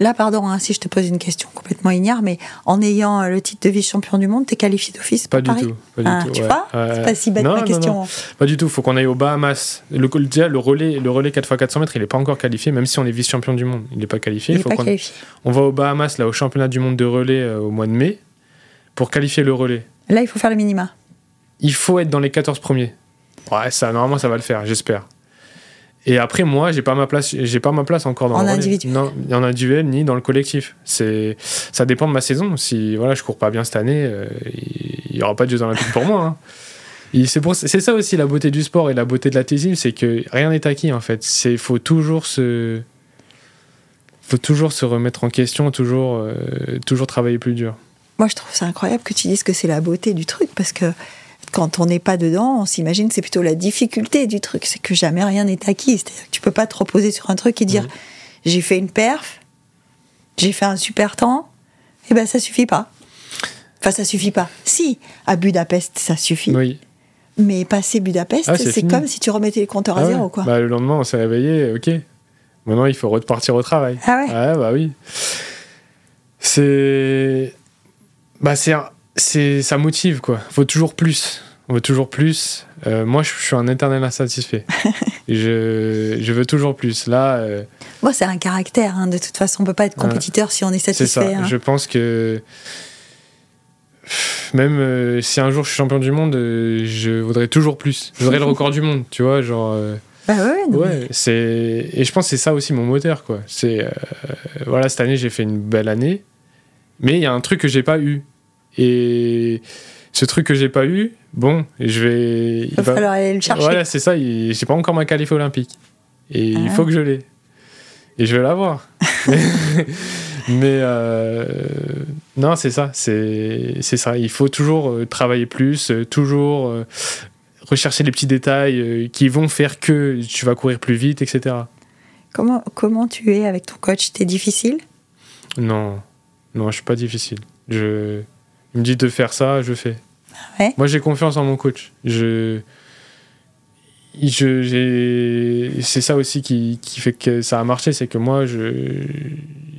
Là, pardon, hein, si je te pose une question complètement ignare, mais en ayant euh, le titre de vice-champion du monde, tu es qualifié d'office Pas, du tout. Pas du ah, tout tu vois C'est pas si bête ma question. Pas du tout. Il faut qu'on aille aux Bahamas. Le, déjà, le relais, le relais 4x400 mètres, il n'est pas encore qualifié, même si on est vice-champion du monde. Il n'est pas qualifié. Il faut pas qualifié. On va aux Bahamas, là, au championnat du monde de relais euh, au mois de mai, pour qualifier le relais. Là, il faut faire le minima. Il faut être dans les 14 premiers. Ouais, ça, normalement, ça va le faire, j'espère. Et après, moi, j'ai pas ma place, j'ai pas ma place encore dans en le individuel. Non, en individuel ni dans le collectif. C'est, ça dépend de ma saison. Si voilà, je cours pas bien cette année, euh, il y aura pas de Jeux Olympiques pour moi. Hein. C'est, ça aussi la beauté du sport et la beauté de l'athlétisme, c'est que rien n'est acquis en fait. C'est faut toujours se, faut toujours se remettre en question, toujours, euh, toujours travailler plus dur. Moi, je trouve ça incroyable que tu dises que c'est la beauté du truc parce que quand on n'est pas dedans, on s'imagine c'est plutôt la difficulté du truc, c'est que jamais rien n'est acquis. C'est-à-dire que tu peux pas te reposer sur un truc et dire j'ai fait une perf, j'ai fait un super temps, et eh ben ça suffit pas. Enfin, ça suffit pas. Si, à Budapest, ça suffit. Oui. Mais passer Budapest, ah, c'est comme si tu remettais les compteurs à ah zéro. Quoi. Bah, le lendemain, on s'est réveillé, ok. Maintenant, il faut repartir au travail. Ah ouais bah oui. C'est. Bah, c'est c'est ça motive quoi. Faut toujours plus. On veut toujours plus. Euh, moi, je suis un éternel insatisfait. [LAUGHS] je, je, veux toujours plus. Là. Euh, moi, c'est un caractère. Hein. De toute façon, on peut pas être compétiteur si on est satisfait. C'est ça. Hein. Je pense que même euh, si un jour je suis champion du monde, je voudrais toujours plus. Je voudrais le [LAUGHS] record du monde. Tu vois, genre. Bah ouais, ouais c'est et je pense que c'est ça aussi mon moteur quoi. C'est voilà cette année j'ai fait une belle année, mais il y a un truc que j'ai pas eu et ce truc que j'ai pas eu, bon, je vais. Il va falloir aller le chercher. Voilà, c'est ça. J'ai pas encore ma qualif olympique. Et il ah. faut que je l'ai. Et je vais l'avoir. [LAUGHS] [LAUGHS] mais euh, non, c'est ça. C'est ça. Il faut toujours euh, travailler plus, euh, toujours rechercher les petits détails qui vont faire que tu vas courir plus vite, etc. Comment, comment tu es avec ton coach? T'es difficile? Non. Non, je suis pas difficile. Je il me dit de faire ça, je fais. Ouais. Moi, j'ai confiance en mon coach. Je, je, c'est ça aussi qui, qui, fait que ça a marché, c'est que moi, je,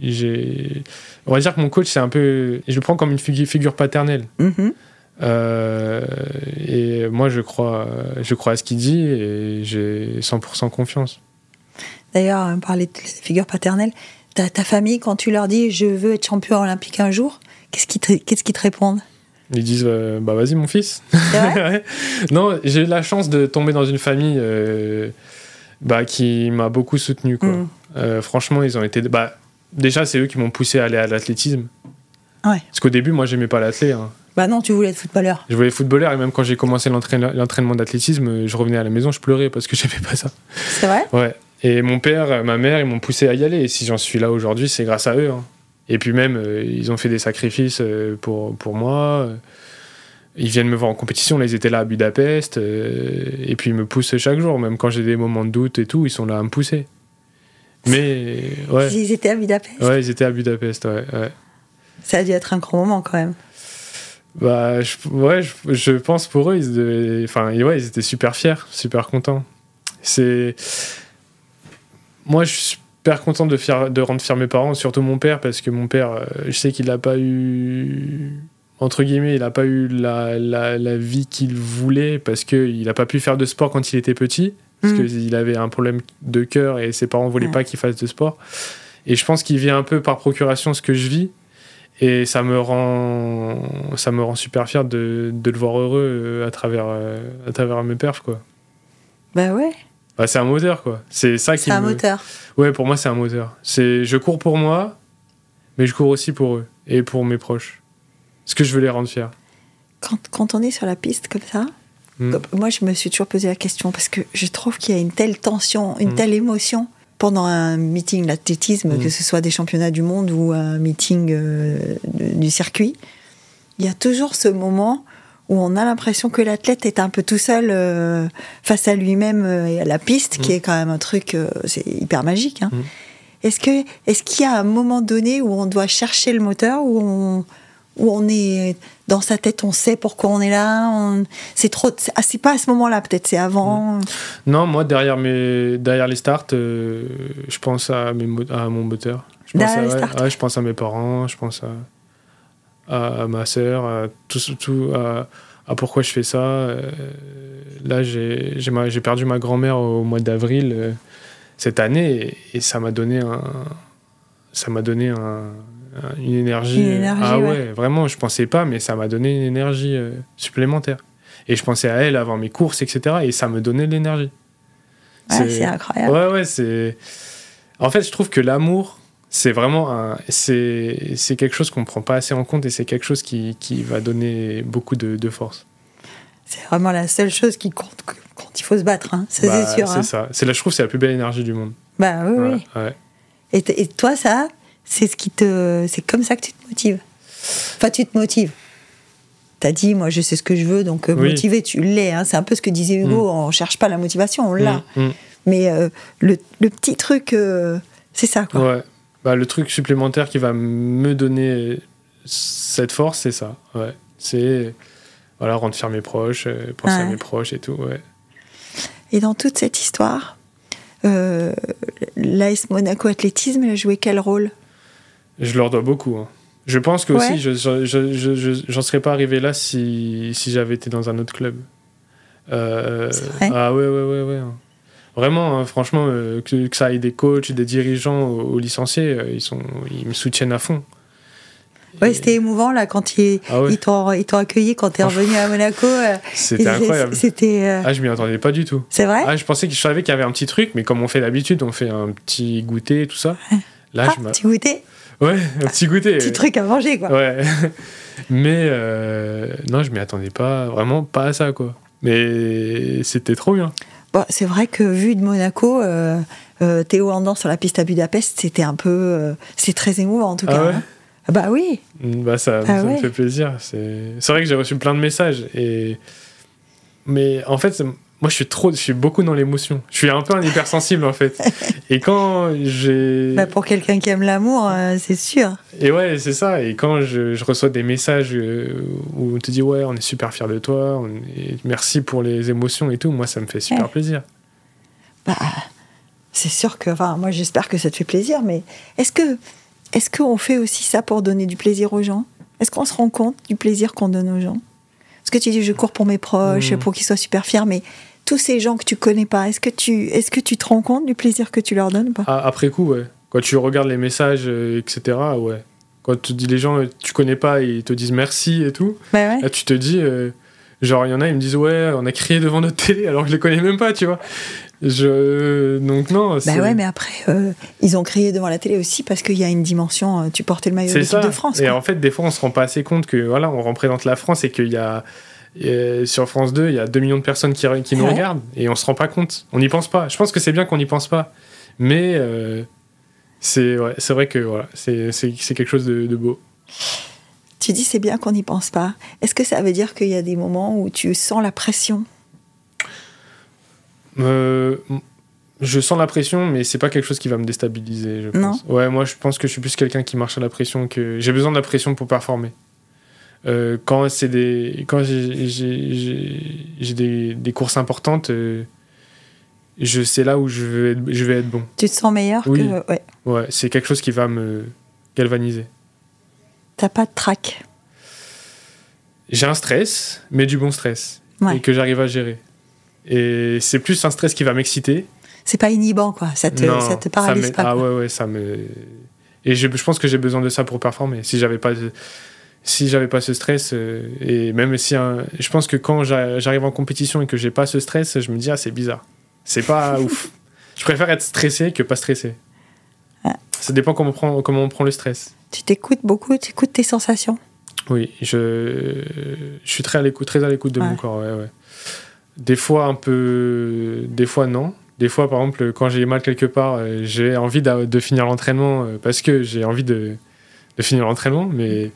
j'ai, on va dire que mon coach, c'est un peu, je le prends comme une figure, paternelle. Mm-hmm. Euh, et moi, je crois, je crois à ce qu'il dit et j'ai 100% confiance. D'ailleurs, on parlait de figure paternelle. Ta, ta famille, quand tu leur dis je veux être champion olympique un jour, Qu'est-ce qu'ils te, répondent Ils disent euh, Bah vas-y, mon fils. [LAUGHS] non, j'ai eu la chance de tomber dans une famille euh, bah, qui m'a beaucoup soutenu. Quoi. Mm. Euh, franchement, ils ont été. Bah, déjà, c'est eux qui m'ont poussé à aller à l'athlétisme. Ouais. Parce qu'au début, moi, j'aimais pas l'athlète. Hein. Bah non, tu voulais être footballeur. Je voulais être footballeur et même quand j'ai commencé l'entraînement d'athlétisme, je revenais à la maison, je pleurais parce que [LAUGHS] j'aimais pas ça. C'est vrai Ouais. Et mon père, ma mère, ils m'ont poussé à y aller. Et si j'en suis là aujourd'hui, c'est grâce à eux. Hein. Et puis même, euh, ils ont fait des sacrifices euh, pour, pour moi. Ils viennent me voir en compétition, là, ils étaient là à Budapest. Euh, et puis ils me poussent chaque jour, même quand j'ai des moments de doute et tout, ils sont là à me pousser. Mais ouais. Ils étaient à Budapest? Ouais, ils étaient à Budapest, ouais. ouais. Ça a dû être un grand moment quand même. Bah, je, ouais, je, pense pour eux, ils, enfin, ouais, ils étaient super fiers, super contents. C'est. Moi, je suis super content de, faire, de rendre fiers mes parents, surtout mon père, parce que mon père, euh, je sais qu'il n'a pas eu. Entre guillemets, il n'a pas eu la, la, la vie qu'il voulait, parce qu'il n'a pas pu faire de sport quand il était petit, parce mm. qu'il avait un problème de cœur et ses parents ne voulaient pas qu'il fasse de sport. Et je pense qu'il vit un peu par procuration ce que je vis. Et ça me rend, ça me rend super fier de, de le voir heureux euh, à travers, euh, à travers mes perfs, quoi. Bah ouais. Bah, c'est un moteur, quoi. C'est ça qui. C'est un moteur. Ouais, pour moi, c'est un moteur. C'est, je cours pour moi, mais je cours aussi pour eux et pour mes proches. Parce que je veux les rendre fiers. Quand, quand on est sur la piste comme ça, hmm. moi, je me suis toujours posé la question parce que je trouve qu'il y a une telle tension, une hmm. telle émotion pendant un meeting d'athlétisme, que mm. ce soit des championnats du monde ou un meeting euh, du circuit, il y a toujours ce moment où on a l'impression que l'athlète est un peu tout seul euh, face à lui-même euh, et à la piste, qui mm. est quand même un truc, c'est hyper magique. Hein. Mm. Est-ce que est-ce qu'il y a un moment donné où on doit chercher le moteur, où on où on est dans sa tête, on sait pourquoi on est là. C'est trop. Ah, c'est pas à ce moment-là, peut-être, c'est avant? Non, moi derrière mes derrière les starts, euh, je pense à, mes, à mon moteur. Je pense, à, je pense à mes parents, je pense à, à, ma sœur, à tout, tout à, pourquoi je fais ça. Euh, là, j'ai perdu ma grand-mère au mois d'avril euh, cette année et, et ça m'a donné un ça m'a donné un une énergie. ah ouais, vraiment, je pensais pas, mais ça m'a donné une énergie euh, supplémentaire. Et je pensais à elle avant mes courses, etc. Et ça me donnait de l'énergie. c'est incroyable. Ouais, ouais, c'est. En fait, je trouve que l'amour, c'est vraiment un. C'est quelque chose qu'on ne prend pas assez en compte et c'est quelque chose qui, qui, va donner beaucoup de, de force. C'est vraiment la seule chose qui compte quand il faut se battre, hein. ça bah, c'est sûr. C'est hein. ça. C'est là, je trouve, c'est la plus belle énergie du monde. Bah oui, oui. Et, et, toi, ça, c'est ce qui te, c'est comme ça que tu te motives. Enfin, tu te motives. T'as dit, moi, je sais ce que je veux, donc euh, motivé, tu l'es. Hein. C'est un peu ce que disait Hugo. Mm. On cherche pas la motivation, on l'a. Mm, mm. Mais euh, le, le, petit truc, euh, c'est ça, quoi. Ouais. Bah, le truc supplémentaire qui va me donner cette force, c'est ça. Ouais. C'est voilà, rendre fier mes proches, penser à mes proches et tout. Ouais. Et dans toute cette histoire, euh, l'AS Monaco Athlétisme, a joué quel rôle? Je leur dois beaucoup. Hein. Je pense que aussi, je j'en serais pas arrivé là si, si j'avais été dans un autre club. Euh, ah ouais, ouais, ouais, ouais. Vraiment, hein, franchement, euh, que, que, ça aille des coachs, des dirigeants aux, licenciés, euh, ils, sont, ils me soutiennent à fond. Ouais, c'était émouvant là quand ils, ah ils t'ont accueilli quand t'es revenu à Monaco. c'était incroyable. C'était. Ah, je m'y attendais pas du tout. C'est vrai. Ah, je pensais que je savais qu'il y avait un petit truc, mais comme on fait d'habitude, on fait un petit goûter tout ça. [LAUGHS] Là, ah, je petit goûter. Ouais, un petit goûter. petit truc à manger, quoi. Ouais. [LAUGHS] Mais euh, non, je m'y attendais pas, vraiment pas à ça, quoi. Mais c'était trop bien. Bon, c'est vrai que vu de Monaco, euh, euh, Théo Andan sur la piste à Budapest, c'était un peu. c'est très émouvant, en tout ah cas. Ouais hein. ah bah oui. Bah ça, ah ça me fait plaisir. C'est vrai que j'ai reçu plein de messages. Et... Mais en fait, moi je suis trop je suis beaucoup dans l'émotion. Je suis un peu un hypersensible en fait. Et quand j'ai [LAUGHS] bah pour quelqu'un qui aime l'amour euh, c'est sûr. Et ouais c'est ça. Et quand je, je, reçois des messages euh, où on te dit ouais on est super fier de toi on merci pour les émotions et tout moi ça me fait super plaisir. Bah c'est sûr que enfin moi j'espère que ça te fait plaisir mais est-ce que est-ce qu'on fait aussi ça pour donner du plaisir aux gens? Est-ce qu'on se rend compte du plaisir qu'on donne aux gens? Parce que tu dis je cours pour mes proches mmh. pour qu'ils soient super fiers mais tous ces gens que tu connais pas, est-ce que tu, est-ce que tu te rends compte du plaisir que tu leur donnes ou pas? Ah, Après coup, ouais. Quand tu regardes les messages, euh, etc., ouais. Quand tu dis les gens, euh, tu connais pas, ils te disent merci et tout. Bah là, tu te dis, euh, genre, il y en a, ils me disent, ouais, on a crié devant notre télé [LAUGHS] alors que je les connais même pas, tu vois. Je... Donc non. Bah ouais, mais après, ils ont crié devant la télé aussi parce qu'il y a une dimension. tu portais le maillot de de France. Et en fait, des fois, on se rend pas assez compte que voilà, on représente la France et qu'il y a et sur France 2, il y a 2 millions de personnes qui, qui nous regardent et on se rend pas compte. On n'y pense pas. Je pense que c'est bien qu'on n'y pense pas. Mais euh, c'est ouais, vrai que voilà, c'est quelque chose de, beau. Tu dis c'est bien qu'on n'y pense pas. Est-ce que ça veut dire qu'il y a des moments où tu sens la pression? Euh, je sens la pression, mais c'est pas quelque chose qui va me déstabiliser, je pense. Ouais, moi, je pense que je suis plus quelqu'un qui marche à la pression que. J'ai besoin de la pression pour performer. Euh, quand c'est des. Quand j'ai des, des, courses importantes, euh, je sais là où je vais, être, je vais être bon. Tu te sens meilleur oui. que. Ouais, ouais c'est quelque chose qui va me galvaniser. T'as pas de trac J'ai un stress, mais du bon stress. Et que j'arrive à gérer. Et c'est plus un stress qui va m'exciter c'est pas inhibant, quoi. Ça te, ça te paralyse pas. Ah ouais, ouais, ça me. Et je, je pense que j'ai besoin de ça pour performer. Si j'avais pas, si j'avais pas ce stress, euh, et même si. je pense que quand j'arrive en compétition et que j'ai pas ce stress, je me dis, ah, c'est bizarre. C'est pas [LAUGHS] ouf. Je préfère être stressé que pas stressé. Ça dépend comment on prend, comment on prend le stress. Tu t'écoutes beaucoup, tu écoutes tes sensations? Oui, je, je suis très à l'écoute, très à l'écoute de mon corps. Ouais, ouais. Des fois un peu, des fois non. Des fois, par exemple, quand j'ai mal quelque part, euh, j'ai envie de, finir l'entraînement euh, parce que j'ai envie de, finir l'entraînement, mais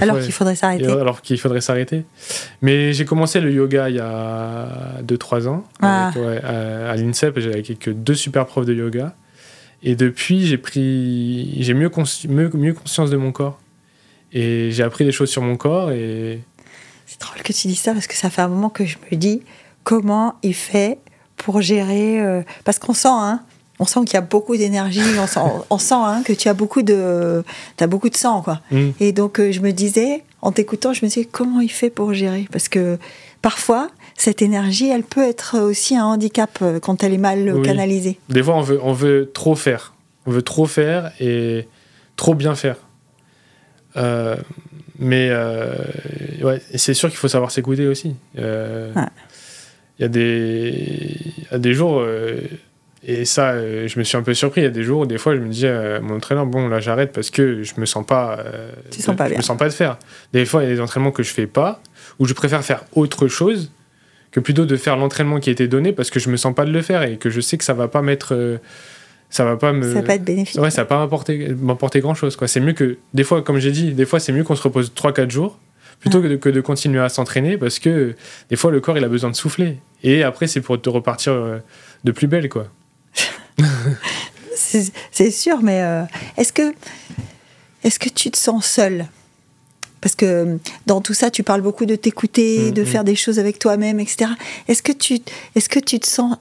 alors qu'il faudrait s'arrêter. Alors qu'il faudrait s'arrêter. Mais j'ai commencé le yoga il y a 2-3 ans ah. à, l'INSEP. J'avais que deux super profs de yoga. Et depuis, j'ai pris, j'ai mieux, mieux, mieux, conscience de mon corps. Et j'ai appris des choses sur mon corps. Et... C'est drôle que tu dis ça parce que ça fait un moment que je me dis comment il fait pour gérer euh, Parce qu'on sent, hein, on sent qu'il y a beaucoup d'énergie, on sent, on sent hein, que tu as beaucoup de, as beaucoup de sang, quoi. Mm. Et donc euh, je me disais, en t'écoutant, je me disais comment il fait pour gérer? Parce que parfois, cette énergie, elle peut être aussi un handicap euh, quand elle est mal canalisée. Des fois, on veut, on veut trop faire, on veut trop faire et trop bien faire. mais ouais, c'est sûr qu'il faut savoir s'écouter aussi. Il y a des, jours, euh, et ça, euh, je me suis un peu surpris. Il y a des jours où, des fois, je me dis à mon entraîneur, bon, là, j'arrête parce que je me sens pas. Euh, sens pas je me sens pas de faire. Des fois, il y a des entraînements que je fais pas, où je préfère faire autre chose que plutôt de faire l'entraînement qui a été donné parce que je me sens pas de le faire et que je sais que ça va pas mettre. ça va pas me. Ça va pas être bénéfique. Ouais, ça va pas m'apporter grand chose, quoi. C'est mieux que. Des fois, comme j'ai dit, des fois, c'est mieux qu'on se repose 3-4 jours plutôt que, de, que de continuer à s'entraîner parce que des fois le corps il a besoin de souffler et après c'est pour te repartir euh, de plus belle quoi. [LAUGHS] c'est sûr mais euh, est-ce que est-ce que tu te sens seul parce que euh, dans tout ça, tu parles beaucoup de t'écouter, mm, de mm. faire des choses avec toi-même, etc. Est-ce que tu, est-ce que tu te sens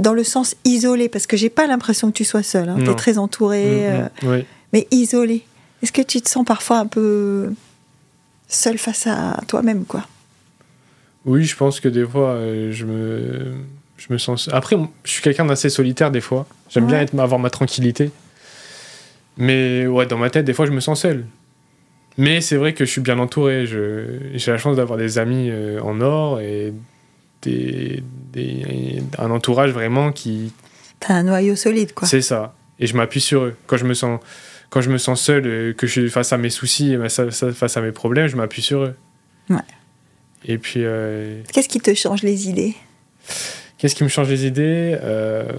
dans le sens isolé Parce que j'ai pas l'impression que tu sois seul. Hein. Tu es très entouré, mm, mais isolé. Est-ce que tu te sens parfois un peu seul face à toi-même, quoi? Oui, je pense que des fois, euh, je me, je me sens. Après, je suis quelqu'un d'assez solitaire des fois. J'aime bien être, avoir ma tranquillité. Mais ouais, dans ma tête, des fois, je me sens seul. Mais c'est vrai que je suis bien entouré. J'ai la chance d'avoir des amis euh, en or et des, des, un entourage vraiment qui. T'as un noyau solide, quoi. C'est ça. Et je m'appuie sur eux. Quand je me sens quand je me sens seul, euh, que je suis face à mes soucis, face à mes problèmes, je m'appuie sur eux. Ouais. Et puis. Euh, Qu'est-ce qui te change les idées? Qu'est-ce qui me change les idées euh,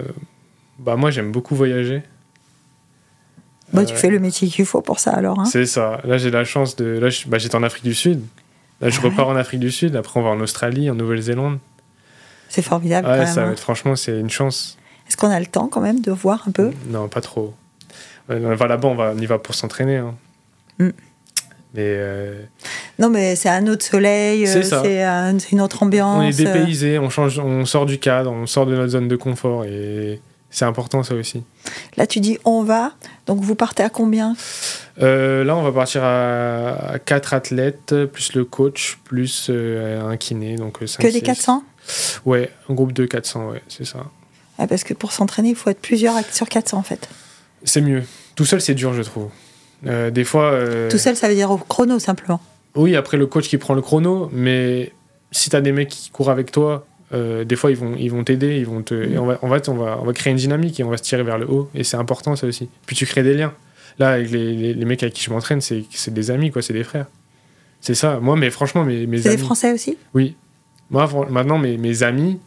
Bah moi j'aime beaucoup voyager. Bah, tu fais le métier qu'il faut pour ça alors. Hein c'est ça. Là j'ai la chance de. Là bah, j'étais en Afrique du Sud. Là je ah repars en Afrique du Sud. Après on va en Australie, en Nouvelle-Zélande. C'est formidable. Ça, hein. franchement c'est une chance. Est-ce qu'on a le temps quand même de voir un peu? Non, pas trop on va là-bas, on, y va pour s'entraîner. Hein. Mm. Mais euh, Non, mais c'est un autre soleil, c'est euh, une autre ambiance. On est dépaysé, on, change, on sort du cadre, on sort de notre zone de confort et c'est important ça aussi. Là, tu dis on va, donc vous partez à combien? Euh, Là, on va partir à, 4 athlètes, plus le coach, plus un kiné. Donc que des 400 Ouais, un groupe de 400, ouais, c'est ça. parce que pour s'entraîner, il faut être plusieurs sur 400 en fait. C'est mieux. Tout seul, c'est dur, je trouve. Euh, des fois. Euh, Tout seul, ça veut dire au chrono, simplement. Oui, après le coach qui prend le chrono, mais si tu as des mecs qui courent avec toi, euh, des fois ils vont ils vont t'aider, ils vont te, mm. on va, on va, on va on va créer une dynamique et on va se tirer vers le haut et c'est important ça aussi. Puis tu crées des liens. Là avec les, les, mecs avec qui je m'entraîne, c'est des amis quoi, c'est des frères. C'est ça. Moi, mais franchement, mes, mes C'est des Français aussi? Oui. Moi, maintenant, mes, mes amis,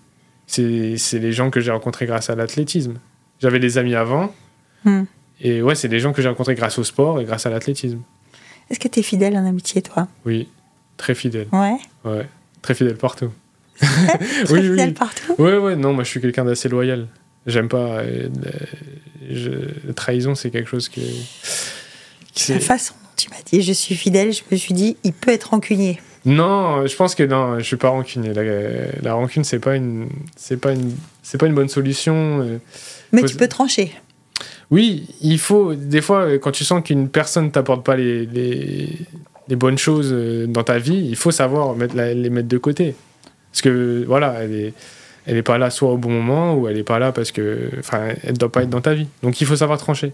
c'est les gens que j'ai rencontrés grâce à l'athlétisme. J'avais des amis avant, Hmm. Et ouais, c'est des gens que j'ai rencontrés grâce au sport et grâce à l'athlétisme. Est-ce que tu es fidèle en amitié, toi? Oui, très fidèle. Ouais Ouais, très fidèle partout. [LAUGHS] très oui, fidèle partout? Ouais, ouais, non, moi je suis quelqu'un d'assez loyal. J'aime pas. la trahison, c'est quelque chose que. La façon dont tu m'as dit je suis fidèle, je me suis dit il peut être rancunier. Non, je pense que non, je suis pas rancunier. La, la rancune, c'est pas une, c'est pas une, c'est pas une bonne solution. Euh. Mais tu peux trancher. Oui, il faut. Des fois, quand tu sens qu'une personne t'apporte pas les, les, les, bonnes choses euh, dans ta vie, il faut savoir mettre les mettre de côté. Parce que voilà, elle est, elle est pas là soit au bon moment ou elle est pas là parce que, enfin, elle doit pas être dans ta vie. Donc il faut savoir trancher.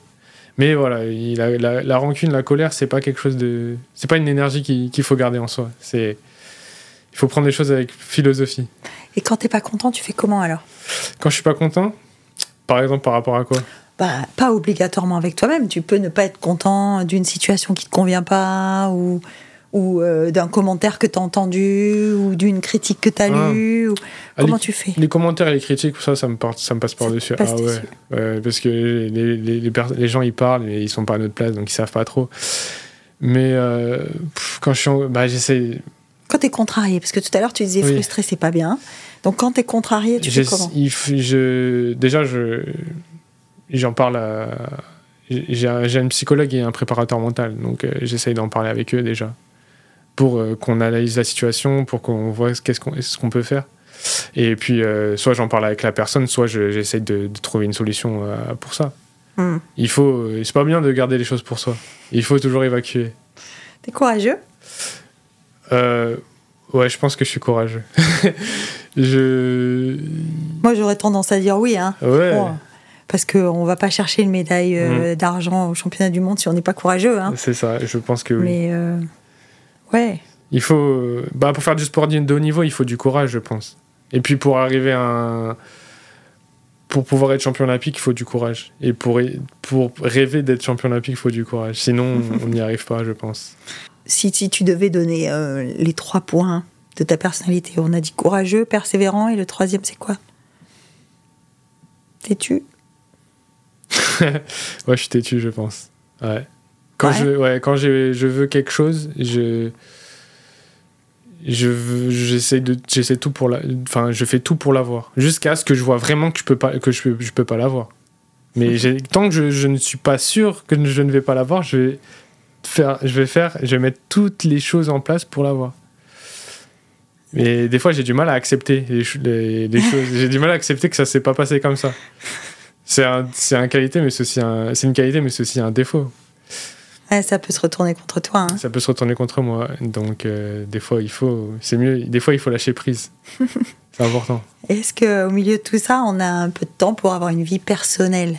Mais voilà, il la, rancune, la colère, c'est pas quelque chose de. C'est pas une énergie qu'il faut garder en soi. C'est. Il faut prendre les choses avec philosophie. Et quand t'es pas content, tu fais comment alors? Quand je suis pas content, par exemple, par rapport à quoi? Bah, pas obligatoirement avec toi-même. Tu peux ne pas être content d'une situation qui te convient pas ou ou euh, d'un commentaire que tu as entendu, ou d'une critique que tu as ah. lue ah, Comment tu fais? Les commentaires et les critiques, ça, ça me, ça me passe par-dessus. Ah ouais, parce que les, les, les, gens, ils parlent, et ils sont pas à notre place, donc ils savent pas trop. Mais euh, quand je suis bah, j'essaie... Quand tu es contrarié, parce que tout à l'heure, tu disais frustré, c'est pas bien. Donc quand tu es contrarié, tu fais comment? je, Déjà, je j'en parle à... J'ai une psychologue et un préparateur mental, donc euh, j'essaye d'en parler avec eux déjà pour euh, qu'on analyse la situation, pour qu'on voit qu'est-ce qu'on ce qu'on peut faire. Et puis, euh, soit j'en parle avec la personne, soit j'essaie de, trouver une solution euh, pour ça. Hmm. Il faut, c'est pas bien de garder les choses pour soi. Il faut toujours évacuer. T'es courageux? Ouais, je pense que je suis courageux. [LAUGHS] je... Moi, j'aurais tendance à dire oui. Hein. Ouais. Parce qu'on ne va pas chercher une médaille hmm. d'argent au championnat du monde si on n'est pas courageux. Hein. C'est ça, je pense que oui. Mais Ouais. Il faut, bah, pour faire du sport de haut niveau, il faut du courage, je pense. Et puis pour arriver à un... Pour pouvoir être champion olympique, il faut du courage. Et pour, pour rêver d'être champion olympique, il faut du courage. Sinon, [LAUGHS] on n'y arrive pas, je pense. Si, si tu devais donner euh, les trois points de ta personnalité, on a dit courageux, persévérant, et le troisième, c'est quoi? Têtu [LAUGHS] Ouais, je suis têtu, je pense. Ouais. Quand, Je, ouais, quand je, je veux quelque chose, je je j'essaie de j'essaie tout pour la enfin je fais tout pour l'avoir. Jusqu'à ce que je vois vraiment que je peux pas que je peux, je peux pas l'avoir. Mais tant que je, je, ne suis pas sûr que je ne vais pas l'avoir je vais faire je vais faire je vais mettre toutes les choses en place pour l'avoir. Mais des fois j'ai du mal à accepter les, les, [LAUGHS] choses. J'ai du mal à accepter que ça s'est pas passé comme ça c'est un, un qualité mais c'est aussi un, c'est une qualité mais c'est aussi un défaut ça peut se retourner contre toi. Hein. Ça peut se retourner contre moi. Donc, euh, des fois, il faut, c'est mieux. Des fois, il faut lâcher prise. [LAUGHS] c'est important. Est-ce qu'au milieu de tout ça, on a un peu de temps pour avoir une vie personnelle,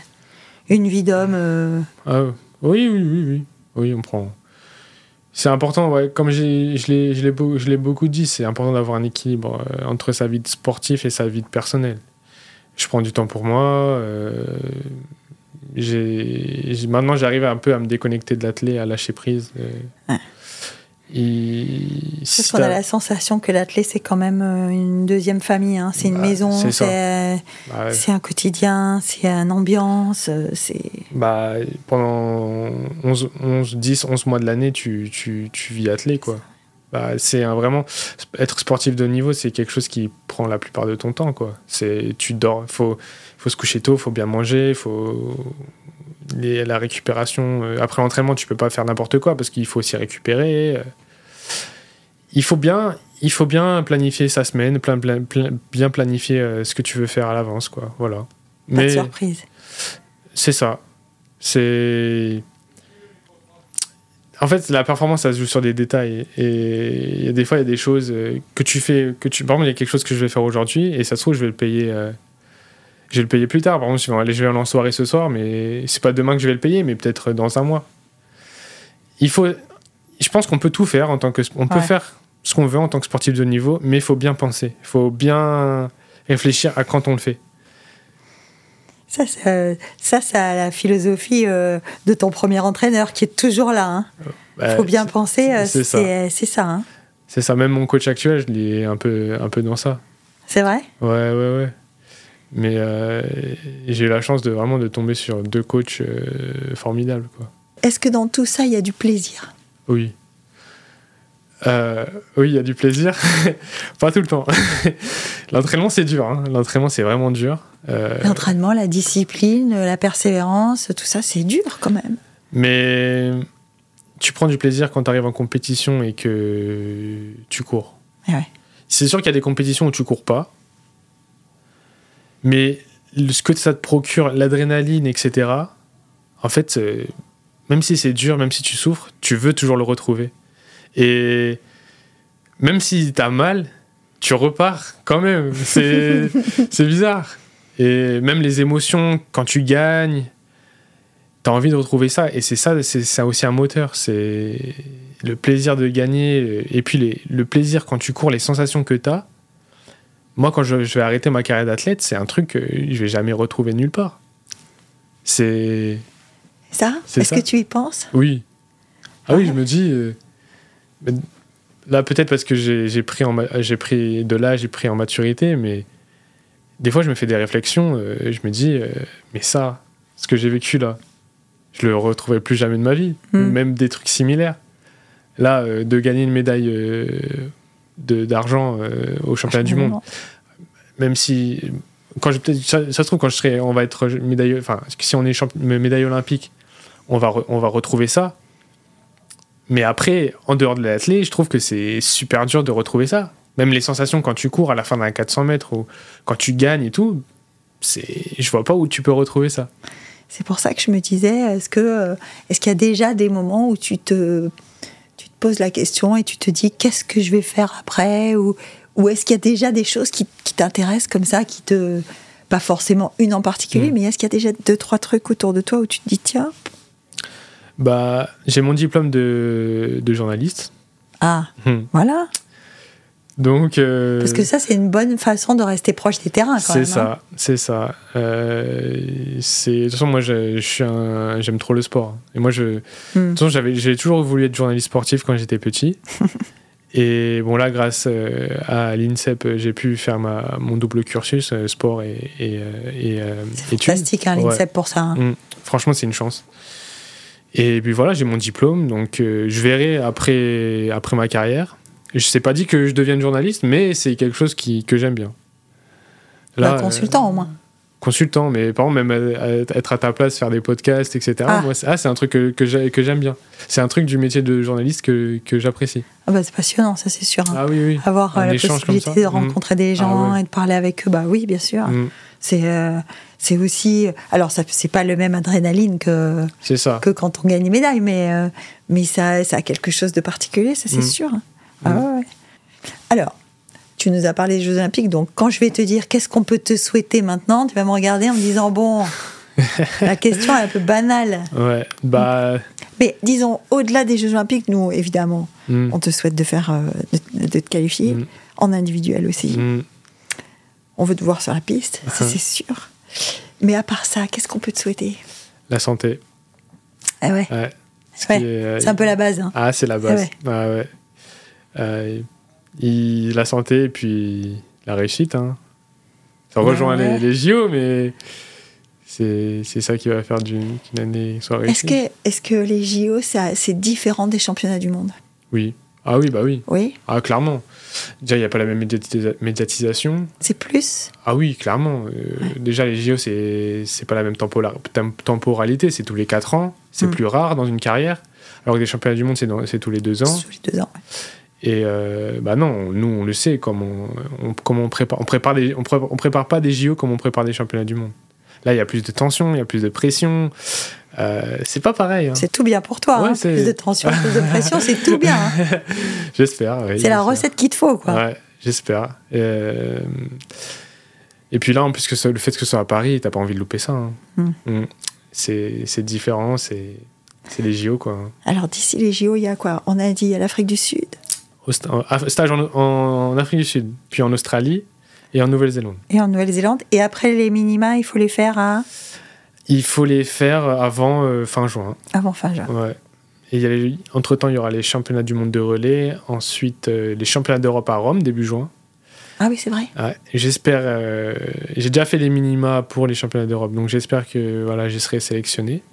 une vie d'homme euh? ah, Oui, oui, oui, oui. Oui, on prend. C'est important, ouais, comme je l'ai beaucoup dit, c'est important d'avoir un équilibre euh, entre sa vie de sportif et sa vie personnelle. Je prends du temps pour moi, j'ai, maintenant j'arrive un peu à me déconnecter de l'athlète, à lâcher prise. Euh. Parce qu'on a la sensation que l'athlète c'est quand même euh, une deuxième famille. Hein. C'est une bah, maison, bah, c'est, un quotidien, c'est une ambiance. Euh, c'est... Bah, pendant 11, 11, 10, 11 mois de l'année, tu, tu, tu vis athlète. Quoi. Bah, c'est vraiment. Être sportif de haut niveau, c'est quelque chose qui prend la plupart de ton temps. Quoi. C'est, tu dors. faut faut se coucher tôt, faut bien manger, faut la récupération. Euh, après l'entraînement, tu peux pas faire n'importe quoi parce qu'il faut aussi récupérer. Euh. Il faut bien, il faut bien planifier sa semaine, plein, bien planifier euh, ce que tu veux faire à l'avance, quoi. Voilà. Pas de surprise. C'est ça. C'est. En fait, la performance, ça se joue sur des détails. Et des fois, il y a des choses que tu fais. Que tu... Par exemple, il y a quelque chose que je vais faire aujourd'hui, et ça se trouve, je vais le payer je vais le payer plus tard. Par exemple, je vais aller en soirée ce soir, mais c'est pas demain que je vais le payer, mais peut-être dans un mois. Il faut. Je pense qu'on peut tout faire en tant que. On peut faire ce qu'on veut en tant que sportif de niveau, mais il faut bien penser. Il faut bien réfléchir à quand on le fait. Ça, ça, c'est la philosophie euh, de ton premier entraîneur qui est toujours là. Il hein. bah, faut bien penser, euh, c'est ça. C'est ça. Hein. C'est ça. Même mon coach actuel, je l'ai un peu, un peu dans ça. C'est vrai? Ouais, ouais, ouais. Mais euh, j'ai eu la chance de vraiment de tomber sur deux coachs euh, formidables. Quoi. Est-ce que dans tout ça, il y a du plaisir? Oui. Euh, oui, il y a du plaisir. [LAUGHS] Pas tout le temps. [LAUGHS] L'entraînement, c'est dur. Hein. L'entraînement, c'est vraiment dur. L'entraînement, la discipline, la persévérance, tout ça, c'est dur quand même. Mais tu prends du plaisir quand tu arrives en compétition et que tu cours. Eh ouais. C'est sûr qu'il y a des compétitions où tu cours pas. Mais ce que ça te procure, l'adrénaline, etc., en fait, même si c'est dur, même si tu souffres, tu veux toujours le retrouver. Et même si tu as mal, tu repars quand même. C'est [LAUGHS] bizarre. Et même les émotions, quand tu gagnes, tu as envie de retrouver ça. Et c'est ça, c'est aussi un moteur. C'est le plaisir de gagner. Et puis le plaisir quand tu cours, les sensations que tu as. Moi, quand je, vais arrêter ma carrière d'athlète, c'est un truc que je vais jamais retrouver nulle part. C'est. Ça Est-ce que tu y penses? Oui. Ah oui, je me dis. Euh, là, peut-être parce que j'ai pris, en, pris de l'âge, j'ai pris en maturité, mais des fois, je me fais des réflexions. Euh, je me dis, euh, mais ça, ce que j'ai vécu là, je le retrouverai plus jamais de ma vie. Hmm. Même des trucs similaires. Là, de gagner une médaille d'argent au championnat du monde. Même si, quand je, ça, ça, se trouve, quand je serai, on va être médaille, enfin, si on est médaille olympique, on va, on va retrouver ça. Mais après, en dehors de l'athlète, je trouve que c'est super dur de retrouver ça. Même les sensations quand tu cours à la fin d'un 400 mètres ou quand tu gagnes et tout, c'est, je vois pas où tu peux retrouver ça. C'est pour ça que je me disais, est-ce que, euh, est-ce qu'il y a déjà des moments où tu te, tu te poses la question et tu te dis qu'est-ce que je vais faire après ou, ou est-ce qu'il y a déjà des choses qui, qui t'intéressent comme ça, qui te, pas forcément une en particulier, mm. mais est-ce qu'il y a déjà deux trois trucs autour de toi où tu te dis tiens, bah, j'ai mon diplôme de, de journaliste. Ah, hmm. voilà. Donc. Euh, Parce que ça, c'est une bonne façon de rester proche des terrains, C'est ça, c'est ça. Euh, c'est de toute façon, moi, je, suis un, j'aime trop le sport. Et moi, je, hmm. de toute façon, j'ai toujours voulu être journaliste sportif quand j'étais petit. [LAUGHS] et bon, là, grâce euh, à l'INSEP, j'ai pu faire ma, mon double cursus, sport et, et, et C'est fantastique, hein, l'INSEP pour ça. Hein. Hmm. Franchement, c'est une chance. Et puis voilà, j'ai mon diplôme, donc euh, je verrai après, après ma carrière. Je ne sais pas dit que je devienne journaliste, mais c'est quelque chose qui, que j'aime bien. Là, bah, consultant au moins. Consultant, mais par exemple, même être à ta place, faire des podcasts, etc. Ah. Moi, c'est ah, un truc que, que j'aime bien. C'est un truc du métier de journaliste que, que j'apprécie. Ah bah, c'est passionnant, ça c'est sûr. Hein. Ah oui, oui. Avoir euh, la possibilité de mmh. rencontrer des ah gens et de parler avec eux, bah oui, bien sûr. Mmh. C'est euh, c'est aussi. Alors, ça c'est pas le même adrénaline que, ça. que quand on gagne une médaille, mais, euh, mais ça, ça a quelque chose de particulier, ça c'est mm. sûr. Hein. Ah mm. Alors, tu nous as parlé des Jeux Olympiques, donc quand je vais te dire qu'est-ce qu'on peut te souhaiter maintenant, tu vas me regarder en me disant bon, [LAUGHS] la question est un peu banale. Ouais, bah. Mais disons, au-delà des Jeux Olympiques, nous, évidemment, mm. on te souhaite de faire, euh, de, te qualifier, en individuel aussi. On veut te voir sur la piste, uh-huh. c'est sûr. Mais à part ça, qu'est-ce qu'on peut te souhaiter? La santé. Ah ouais. Euh, c'est un peu la base. Hein. Ah, c'est la base. Ah ouais. Euh, la santé et puis la réussite. Hein. Ça rejoint les, les, JO, mais c'est ça qui va faire qu'une année soit réussie. Est-ce que, est que les JO, c'est différent des championnats du monde? Oui. Ah oui, bah oui. Oui. Ah, clairement. Déjà, il n'y a pas la même médiatisation. C'est plus? Ah oui, clairement. Euh, déjà, les JO, c'est pas la même temporalité, c'est tous les 4 ans. C'est mm. plus rare dans une carrière. Alors que les championnats du monde, c'est tous les 2 ans. Tous les 2 ans, Et euh, bah non, nous, on le sait, comme on, on prépare, on prépare, on, prépare, on prépare pas des JO comme on prépare des championnats du monde. Là, il y a plus de tension, il y a plus de pression. Euh, c'est pas pareil. Hein. C'est tout bien pour toi. Hein. Plus de tension, plus de pression, c'est tout bien. Hein. [LAUGHS] j'espère. c'est la recette qu'il te faut, quoi. Ouais, j'espère. Euh, et puis là, en plus que le fait que ce soit à Paris, t'as pas envie de louper ça. Hmm. C'est différent, c'est les JO, quoi. Alors d'ici les JO, il y a quoi? On a dit à l'Afrique du Sud? Au stage en, en Afrique du Sud, puis en Australie et en Nouvelle-Zélande. Et en Nouvelle-Zélande. Et après les minima, il faut les faire à? Il faut les faire avant euh, fin juin. Avant fin juin. Ouais. Et entre-temps, il y aura les championnats du monde de relais, ensuite euh, les championnats d'Europe à Rome, début juin. Ah oui, c'est vrai. Ouais, j'espère. Euh, j'ai déjà fait les minima pour les championnats d'Europe, donc j'espère que voilà, je serai sélectionné.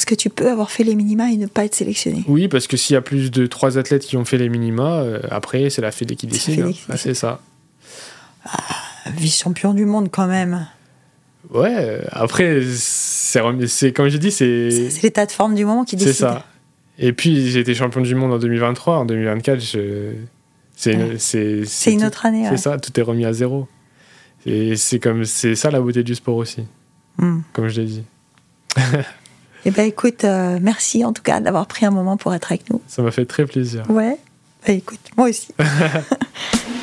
Parce que tu peux avoir fait les minima et ne pas être sélectionné. Oui, parce que s'il y a plus de trois athlètes qui ont fait les minima, après, c'est la fédé qui décide. Hein. Ah, c'est ça. Ah, vice-champion du monde quand même. Ouais, après, c'est comme j'ai dit, c'est. C'est l'état de forme du moment qui décide. C'est ça. Et puis, j'ai été champion du monde en 2023. En 2024, je... c'est une autre année. C'est ça, tout est remis à zéro. Et c'est comme c'est ça la beauté du sport aussi, hmm. comme je l'ai dit. [LAUGHS] eh ben écoute, euh, merci en tout cas d'avoir pris un moment pour être avec nous. Ça m'a fait très plaisir. Ouais. Ben écoute, moi aussi. [LAUGHS]